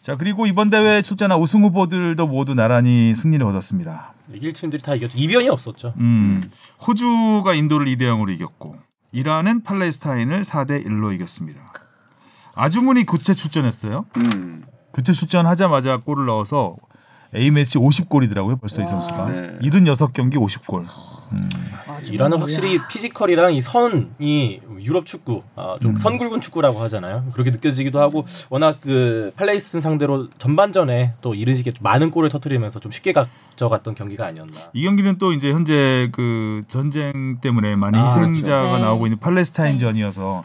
자 그리고 이번 대회에 출전한 우승 후보들도 모두 나란히 승리를 얻었습니다. 이길 팀들이 다 이겼죠. 이변이 없었죠. 음, 호주가 인도를 2대 0으로 이겼고 이란은 팔레스타인을 4대 1로 이겼습니다. 아즈문이 교체 출전했어요. 음. 교체 출전하자마자 골을 넣어서 A 매치 50골이더라고요. 벌써 이 선수가 네. 76경기 50골. 이란은 확실히 physical이랑 이 선이 유럽 축구, 아, 좀 선굵은 축구라고 하잖아요. 그렇게 느껴지기도 하고 워낙 그 팔레스타인 상대로 전반전에 또 이른 시기에 좀 많은 골을 터트리면서 좀 쉽게 가져갔던 경기가 아니었나. 이 경기는 또 이제 현재 그 전쟁 때문에 많은 아, 희생자가 그렇죠. 네. 나오고 있는 팔레스타인전이어서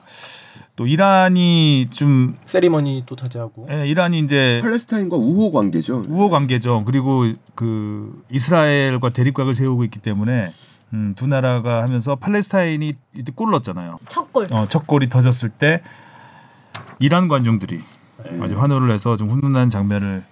또 이란이 좀 세리머니 또 차지하고. 예, 이란이 이제 팔레스타인과 우호 관계죠. 우호 관계죠. 그리고 그 이스라엘과 대립각을 세우고 있기 때문에 음, 두 나라가 하면서 팔레스타인이 이때 골 넣었잖아요. 첫 골. 어, 첫 골이 터졌을 때 이란 관중들이 아주 환호를 해서 좀 훈훈한 장면을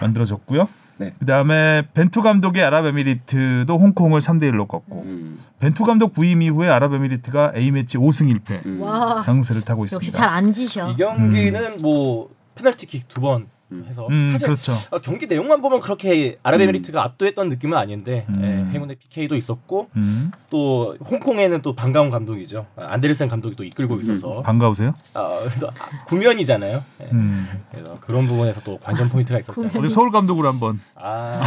만들어줬고요. 네. 그다음에 벤투 감독의 아랍에미리트도 홍콩을 3대 1로 꺾고 음. 벤투 감독 부임 이후에 아랍에미리트가 A 매치 5승 1패 음. 와. 상승세를 타고 있습니다. 역시 잘 안 지셔. 이 경기는 뭐 페널티킥 두 번 해서 음, 사실 그렇죠. 어, 경기 내용만 보면 그렇게 아랍에미리트가 압도했던 느낌은 아닌데 음. 예, 행운의 PK도 있었고 음, 또 홍콩에는 또 반가운 감독이죠 아, 안데르센 감독이 또 이끌고 있어서 반가우세요? 아, 아, 구면이잖아요. 예, 음. 그래서 그런 부분에서 또 관전 포인트가 있었죠. 우리 서울 감독으로 한번 아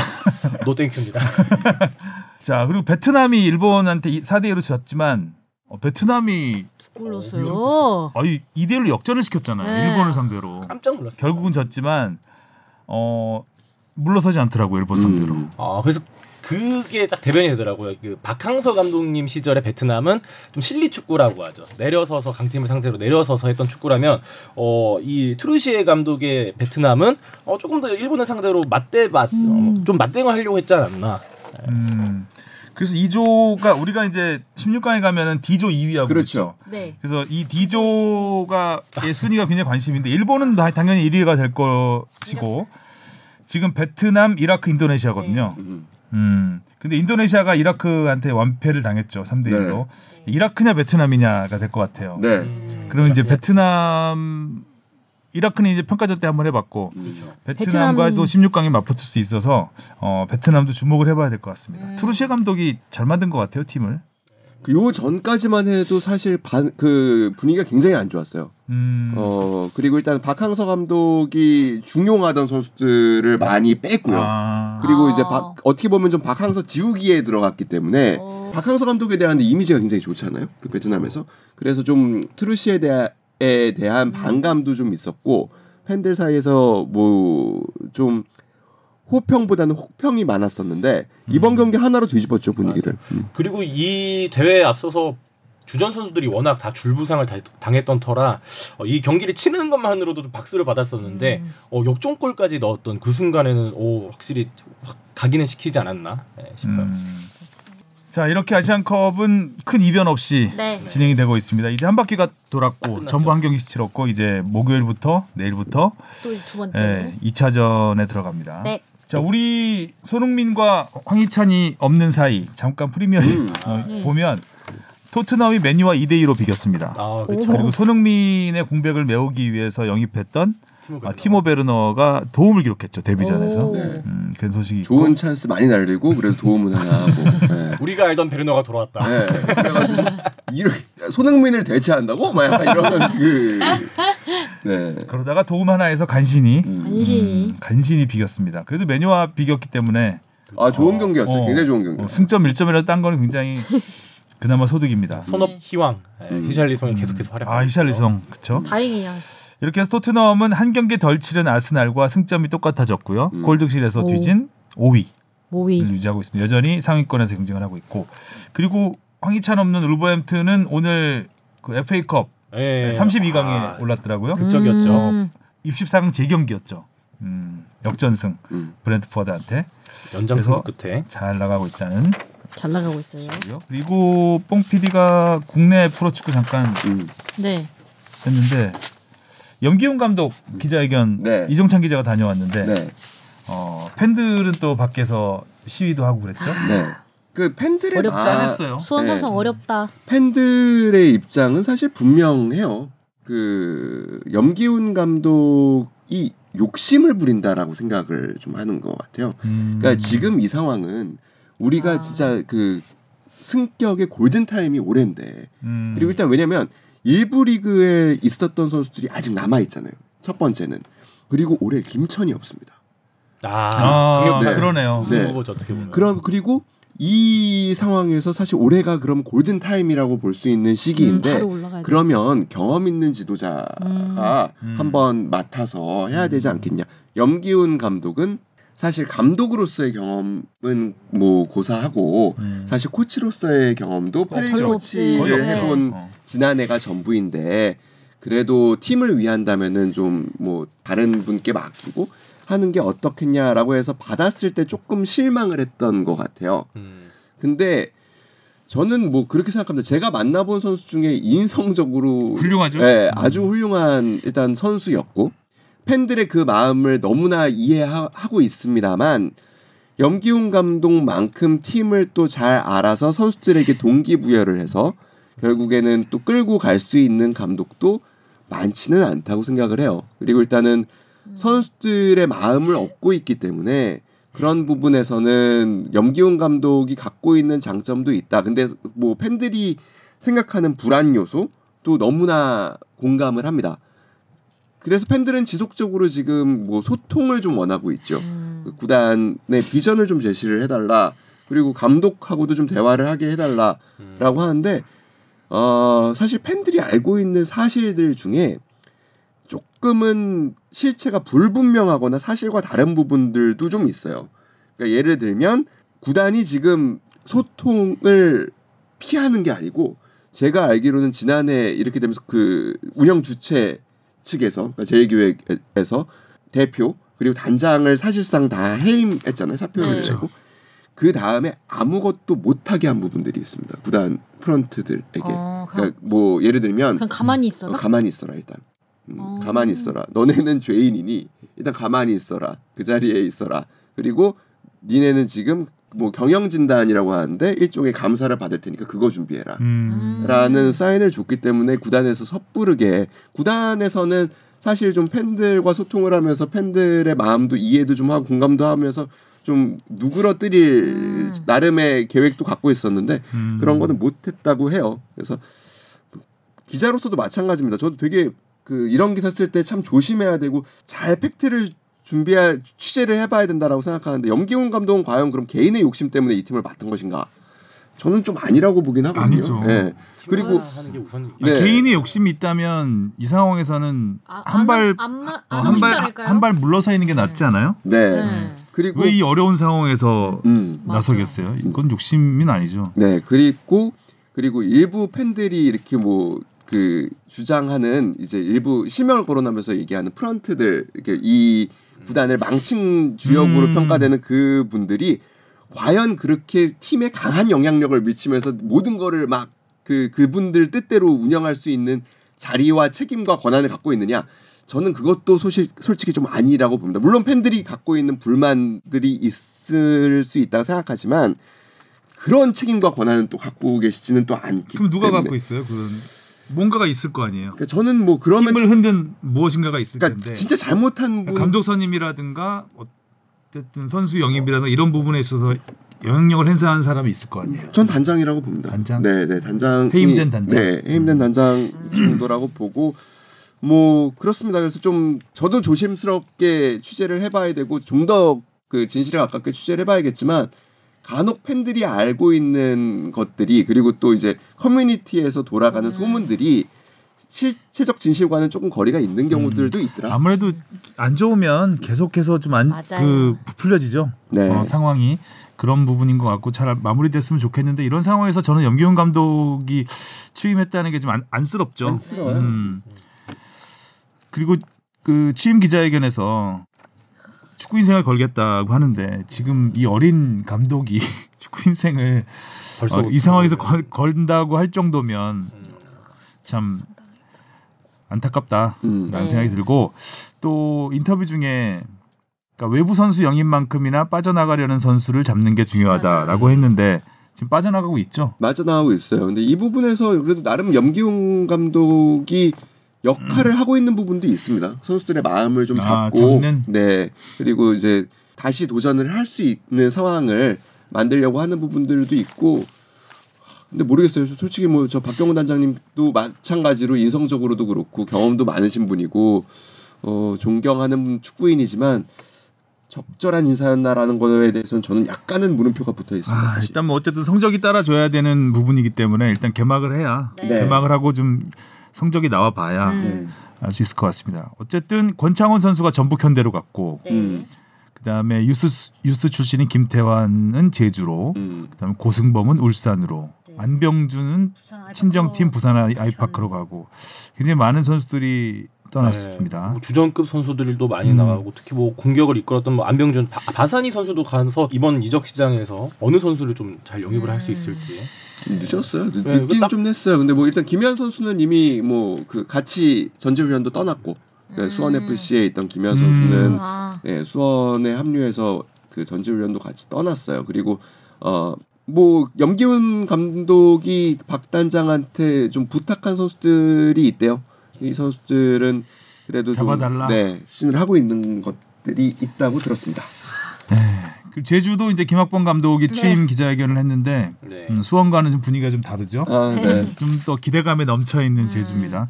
no thank you입니다. [laughs] 자 그리고 베트남이 일본한테 4대 1로 졌지만 어, 베트남이 골 넣었어요. 아이 2대 1로 역전을 시켰잖아요. 네. 일본을 상대로. 깜짝 놀랐어요. 결국은 졌지만 어 물러서지 않더라고요. 일본 상대로. 음. 아 그래서 그게 딱 대변이 되더라고요. 그 박항서 감독님 시절에 베트남은 좀 실리 축구라고 하죠. 내려서서 강팀을 상대로 내려서서 했던 축구라면 어 이 트루시에 감독의 베트남은 어 조금 더 일본을 상대로 맞대 맞좀 맞대응을 하려고 했지 않았나. 음. 그래서 2조가 우리가 이제 16강에 가면은 D조 2위하고 그렇죠. 네. 그래서 이 D조가 의 순위가 굉장히 관심인데 일본은 다- 당연히 1위가 될 것이고 지금 베트남, 이라크, 인도네시아거든요. 음. 음. 근데 인도네시아가 이라크한테 완패를 당했죠. 3대 1로. 이라크냐 베트남이냐가 될 것 같아요. 네. 음, 그럼 이제 그렇군요. 베트남 이라크는 이제 평가전 때 한번 해봤고 그렇죠. 베트남과도 베트남이- 16강에 맞붙을 수 있어서 어, 베트남도 주목을 해봐야 될 것 같습니다. 음. 투르시에 감독이 잘 만든 것 같아요 팀을. 요 전까지만 해도 사실 반, 그 분위기가 굉장히 안 좋았어요. 음. 어 그리고 일단 박항서 감독이 중용하던 선수들을 많이 뺐고요. 아. 그리고 아. 이제 박, 어떻게 보면 좀 박항서 지우기에 들어갔기 때문에 어. 박항서 감독에 대한 이미지가 굉장히 좋잖아요. 그 베트남에서 그래서 좀 트루시에 대해 에 대한 반감도 좀 있었고 팬들 사이에서 뭐 좀 호평보다는 혹평이 많았었는데 이번 경기 하나로 뒤집었죠 분위기를. 음. 그리고 이 대회에 앞서서 주전 선수들이 워낙 다 줄부상을 다- 당했던 터라 어, 이 경기를 치는 것만으로도 좀 박수를 받았었는데 어, 역종골까지 넣었던 그 순간에는 오 확실히 확 각인을 시키지 않았나 네, 싶어요. 음. 자 이렇게 아시안컵은 큰 이변 없이 네. 진행이 되고 있습니다. 이제 한 바퀴가 돌았고. 전부 한 경기씩 치렀고 이제 목요일부터 내일부터 또 두 번째. 예, 2차전에 들어갑니다. 네. 자 우리 손흥민과 황희찬이 없는 사이 잠깐 프리미어리그 음. [laughs] 어, 네. 보면 토트넘이 맨유와 2대 2로 비겼습니다. 아 오. 그렇죠. 그리고 손흥민의 공백을 메우기 위해서 영입했던 티모 아, 베르너. 티모 베르너가 도움을 기록했죠 데뷔전에서. 오. 네. 음, 그런 소식이 있고. 좋은 찬스 많이 날리고 그래도 도움은 하나 하고. 네. [laughs] 우리가 알던 베르너가 돌아왔다. 네. 그래가지고 손흥민을 대체한다고? 막 약간 이런 그. 네. 그러다가 도움 하나에서 간신히 음. 간신히. 음, 간신히 비겼습니다. 그래도 메뉴와 비겼기 때문에 아 좋은 경기였어요. 어, 굉장히 좋은 어, 경기였어요. 승점 1점이라도 딴 거는 굉장히 그나마 소득입니다. [laughs] 손업 희왕 네, 음. 히샬리송이 계속해서 활약. 아 히샬리송 그렇죠. 다행이야. 이렇게 해서 토트넘은 한 경기 덜 치른 아스날과 승점이 똑같아졌고요. 음. 골득실에서 오. 뒤진 5위 를 모위. 유지하고 있습니다. 여전히 상위권에서 경쟁을 하고 있고 그리고 황희찬 없는 울버햄튼은 오늘 그 FA컵 예. 32강에 아, 올랐더라고요. 극적이었죠. 음. 64강 재경기였죠. 음, 역전승 음. 브렌트포드한테 연장 그래서- 승부 끝에 잘 나가고 있다는 잘 나가고 있어요. 그리고 뽕 PD가 국내 프로축구 잠깐 음. 네. 했는데 염기훈 감독 기자회견 네. 이종찬 기자가 다녀왔는데 네. 어, 팬들은 또 밖에서 시위도 하고 그랬죠. 네. 그 팬들의 어렵죠. 마-. 수원 네. 삼성 어렵다. 팬들의 입장은 사실 분명해요. 그 염기훈 감독이 욕심을 부린다라고 생각을 좀 하는 것 같아요. 음. 그러니까 지금 이 상황은 우리가 아. 진짜 그 승격의 골든 타임이 오랜데 음. 그리고 일단 왜냐면 일부 리그에 있었던 선수들이 아직 남아 있잖아요. 첫 번째는 그리고 올해 김천이 없습니다. 아, 아, 네. 그러네요. 네. 어떻게 보면. 그럼 그리고 이 상황에서 사실 올해가 그럼 골든 타임이라고 볼 수 있는 음, 시기인데 돼. 그러면 경험 있는 지도자가 음. 한번 맡아서 해야 되지 않겠냐. 염기훈 감독은 사실 감독으로서의 경험은 뭐 고사하고 음. 사실 코치로서의 경험도 플레이 별로 없지. 코치를 거의 없죠. 해본 어. 지난해가 전부인데 그래도 팀을 위한다면은 좀 뭐 다른 분께 맡기고 하는 게 어떻겠냐라고 해서 받았을 때 조금 실망을 했던 것 같아요. 음. 근데 저는 뭐 그렇게 생각합니다. 제가 만나본 선수 중에 인성적으로 훌륭하죠. 네, 아주 훌륭한 일단 선수였고 팬들의 그 마음을 너무나 이해하고 있습니다만 염기훈 감독만큼 팀을 또 잘 알아서 선수들에게 동기부여를 해서 결국에는 또 끌고 갈 수 있는 감독도 많지는 않다고 생각을 해요. 그리고 일단은 선수들의 마음을 얻고 있기 때문에 그런 부분에서는 염기훈 감독이 갖고 있는 장점도 있다. 근데 뭐 팬들이 생각하는 불안 요소도 너무나 공감을 합니다. 그래서 팬들은 지속적으로 지금 뭐 소통을 좀 원하고 있죠. 음. 그 구단의 비전을 좀 제시를 해달라. 그리고 감독하고도 좀 대화를 하게 해달라라고 음. 하는데 어 사실 팬들이 알고 있는 사실들 중에 조금은 실체가 불분명하거나 사실과 다른 부분들도 좀 있어요. 그러니까 예를 들면 구단이 지금 소통을 피하는 게 아니고 제가 알기로는 지난해 이렇게 되면서 그 운영 주체 측에서 그러니까 제일기획에서 대표 그리고 단장을 사실상 다 해임했잖아요 사표를 네. 내고 그 다음에 아무것도 못하게 한 부분들이 있습니다 구단 프런트들에게 어, 가, 그러니까 뭐 예를 들면 그냥 가만히 어, 있어라. 가만히 있어라 일단 음, 어. 가만히 있어라 너네는 죄인이니 일단 가만히 있어라 그 자리에 있어라 그리고 니네는 지금 뭐 경영 진단이라고 하는데 일종의 감사를 받을 테니까 그거 준비해라 음. 라는 사인을 줬기 때문에 구단에서 섣부르게 구단에서는 사실 좀 팬들과 소통을 하면서 팬들의 마음도 이해도 좀 하고 공감도 하면서 좀 누그러뜨릴 음. 나름의 계획도 갖고 있었는데 음. 그런 거는 못했다고 해요. 그래서 기자로서도 마찬가지입니다. 저도 되게 그 이런 기사 쓸 때 참 조심해야 되고 잘 팩트를 준비해 취재를 해봐야 된다라고 생각하는데 염기훈 감독은 과연 그럼 개인의 욕심 때문에 이 팀을 맡은 것인가? 저는 좀 아니라고 보긴 하거든요. 아니죠. 예. 그리고 네. 개인의 욕심이 있다면 이 상황에서는 아, 한발 안, 안, 어? 한발 물러서 있는 게 낫지 않아요? 네. 네. 그리고 왜 이 어려운 상황에서 음. 나서겠어요? 이건 욕심은 아니죠. 네, 그리고 그리고 일부 팬들이 이렇게 뭐 그 주장하는 이제 일부 실명을 거론하면서 얘기하는 프런트들 이렇게 이 구단을 망친 주역으로 음. 평가되는 그 분들이 과연 그렇게 팀에 강한 영향력을 미치면서 모든 거를 막 그 그분들 뜻대로 운영할 수 있는 자리와 책임과 권한을 갖고 있느냐? 저는 그것도 소실, 솔직히 좀 아니라고 봅니다. 물론 팬들이 갖고 있는 불만들이 있을 수 있다고 생각하지만 그런 책임과 권한은 또 갖고 계시지는 또 않기 그럼 누가 때문에. 갖고 있어요? 그런 뭔가가 있을 거 아니에요. 그러니까 저는 뭐 그러면 힘을 흔든 무엇인가가 있을 그러니까 텐데 진짜 잘못한 분 그러니까 감독 선임이라든가 어쨌든 선수 영입이라든가 이런 부분에 있어서 영향력을 행사하는 사람이 있을 거 아니에요. 전 단장이라고 봅니다. 단장? 네, 네, 단장. 해임된 단장? 네, 해임된 단장 정도라고 보고 뭐 그렇습니다. 그래서 좀 저도 조심스럽게 취재를 해봐야 되고 좀 더 그 진실에 가깝게 취재를 해봐야겠지만 간혹 팬들이 알고 있는 것들이 그리고 또 이제 커뮤니티에서 돌아가는 소문들이 실체적 진실과는 조금 거리가 있는 경우들도 있더라. 아무래도 안 좋으면 계속해서 좀안 맞아요. 그 부풀려지죠. 네. 어, 상황이 그런 부분인 것 같고 잘 마무리됐으면 좋겠는데 이런 상황에서 저는 염기훈 감독이 취임했다는 게 좀 안쓰럽죠. 안쓰러워요. 음. 그리고 그 취임 기자회견에서 축구 인생을 걸겠다고 하는데 지금 이 어린 감독이 [laughs] 축구 인생을 벌써 어, 이 상황에서 걸, 걸다고 할 정도면 참 안타깝다. 음. 라는 네. 생각이 들고 또 인터뷰 중에 그러니까 외부 선수 영입만큼이나 빠져나가려는 선수를 잡는 게 중요하다라고 했는데 지금 빠져나가고 있죠. 빠져나가고 있어요. 근데 이 부분에서 그래도 나름 염기훈 감독이 역할을 하고 있는 부분도 있습니다. 선수들의 마음을 좀 음. 아, 잡고, 잡는? 네 그리고 이제 다시 도전을 할 수 있는 상황을 만들려고 하는 부분들도 있고. 근데 모르겠어요. 저 솔직히 뭐 저 박경훈 단장님도 마찬가지로 인성적으로도 그렇고 경험도 많으신 분이고 어, 존경하는 축구인이지만 적절한 인사였나라는 거에 대해서는 저는 약간은 물음표가 붙어 있습니다. 아. 일단 뭐 어쨌든 성적이 따라줘야 되는 부분이기 때문에 일단 개막을 해야 네. 네. 개막을 하고 좀 성적이 나와 봐야 음. 네. 알수 있을 것 같습니다. 어쨌든 권창훈 선수가 전북 현대로 갔고 네. 음. 그다음에 유스 유스 출신인 김태환은 제주로 음. 그다음에 고승범은 울산으로 네. 안병준은 부산 친정팀 부산 아이- 아이파크로. 가고 굉장히 많은 선수들이 떠났습니다. 네, 뭐 주전급 선수들도 많이 음. 나가고 특히 뭐 공격을 이끌었던 뭐 안병준, 바, 바사니 선수도 가서 이번 이적 시장에서 어느 선수를 좀 잘 영입을 할수 음. 있을지. 좀 늦었어요. 늦, 네, 늦긴 그 딱- 좀 냈어요. 근데 뭐 일단 김현 선수는 이미 뭐 그 같이 전지훈련도 떠났고 네, 음. 수원 FC에 있던 김현 음. 선수는 아, 예, 수원에 합류해서 그 전지훈련도 같이 떠났어요. 그리고 어. 뭐 염기훈 감독이 박 단장한테 좀 부탁한 선수들이 있대요. 이 선수들은 그래도 잡아달라. 좀 네, 추진을 하고 있는 것들이 있다고 들었습니다. 그 제주도 이제 김학범 감독이 네. 취임 기자회견을 했는데 네. 음, 수원과는 좀 분위기가 좀 다르죠. 아, 네. 좀더 기대감에 넘쳐 음. 있는 제주입니다.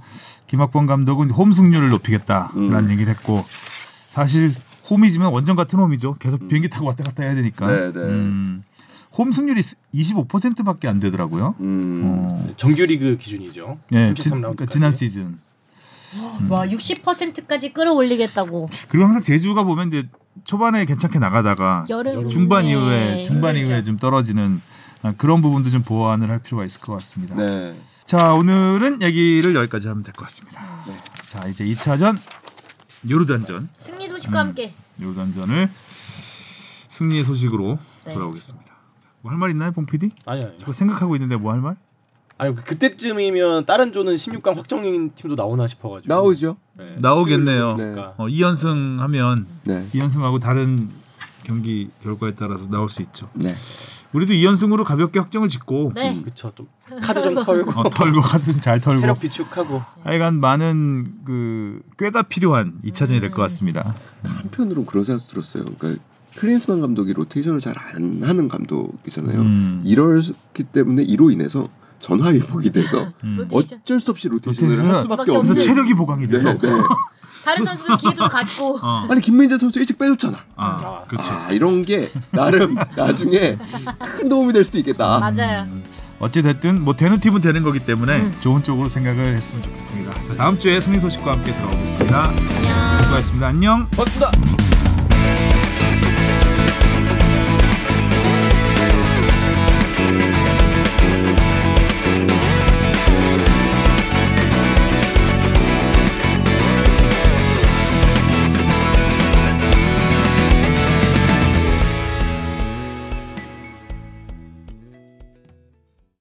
김학범 감독은 홈 승률을 높이겠다라는 음. 얘기를 했고 사실 홈이지만 원정 같은 홈이죠. 계속 비행기 타고 왔다 갔다 해야 되니까. 네, 네. 음, 홈 승률이 25%밖에 안 되더라고요. 음. 어, 정규리그 기준이죠. 예, 지, 33라운드까지. 그러니까 지난 시즌. 와 60%까지 끌어올리겠다고 그리고 항상 제주가 보면 이제 초반에 괜찮게 나가다가 여름 중반 네, 이후에 중반 힘들죠. 이후에 좀 떨어지는 아, 그런 부분도 좀 보완을 할 필요가 있을 것 같습니다. 네. 자 오늘은 얘기를 여기까지 하면 될 것 같습니다. 네. 자 이제 2차전 요르단전 승리 소식과 음. 함께 요르단전을 승리의 소식으로 네. 돌아오겠습니다. 뭐 할 말 있나요, 봉 PD? 아니요. 아니요. 저 생각하고 있는데 뭐 할 말? 아니 그- 그때쯤이면 다른 조는 16강 확정인 팀도 나오나 싶어가지고. 나오죠. 네. 나오겠네요. 네. 그러니까 어, 2연승 하면 네. 2연승하고 다른 경기 결과에 따라서 나올 수 있죠. 네. 우리도 2연승으로 가볍게 확정을 짓고 네 그쵸 좀 카드 좀 털고 어, 털고 하든 잘 털고 체력 비축하고 하여간 많은 그 꾀가 필요한 2차전이 될것 같습니다. 한편으로 그런 생각도 들었어요. 그러니까 클린스만 감독이 로테이션을 잘 안 하는 감독이잖아요. 음. 이렇기 때문에 이로 인해서 전화위복이 돼서 [laughs] 음. 로테이션. 어쩔 수 없이 로테이션을 할 수밖에 없는. 체력이 보강이 네, 돼서 네. [laughs] 다른 선수들 기회도 갖고 어. 아니 김민재 선수 일찍 빼줬잖아. 아, 그렇죠. 아 이런 게 나름 [laughs] 나중에 큰 도움이 될 수도 있겠다. 맞아요. 어찌 됐든 뭐 되는 팀은 되는 거기 때문에 음. 좋은 쪽으로 생각을 했으면 좋겠습니다. 자, 다음 주에 승리 소식과 함께 돌아오겠습니다. 안녕. 수고하셨습니다. 안녕. 고맙습니다.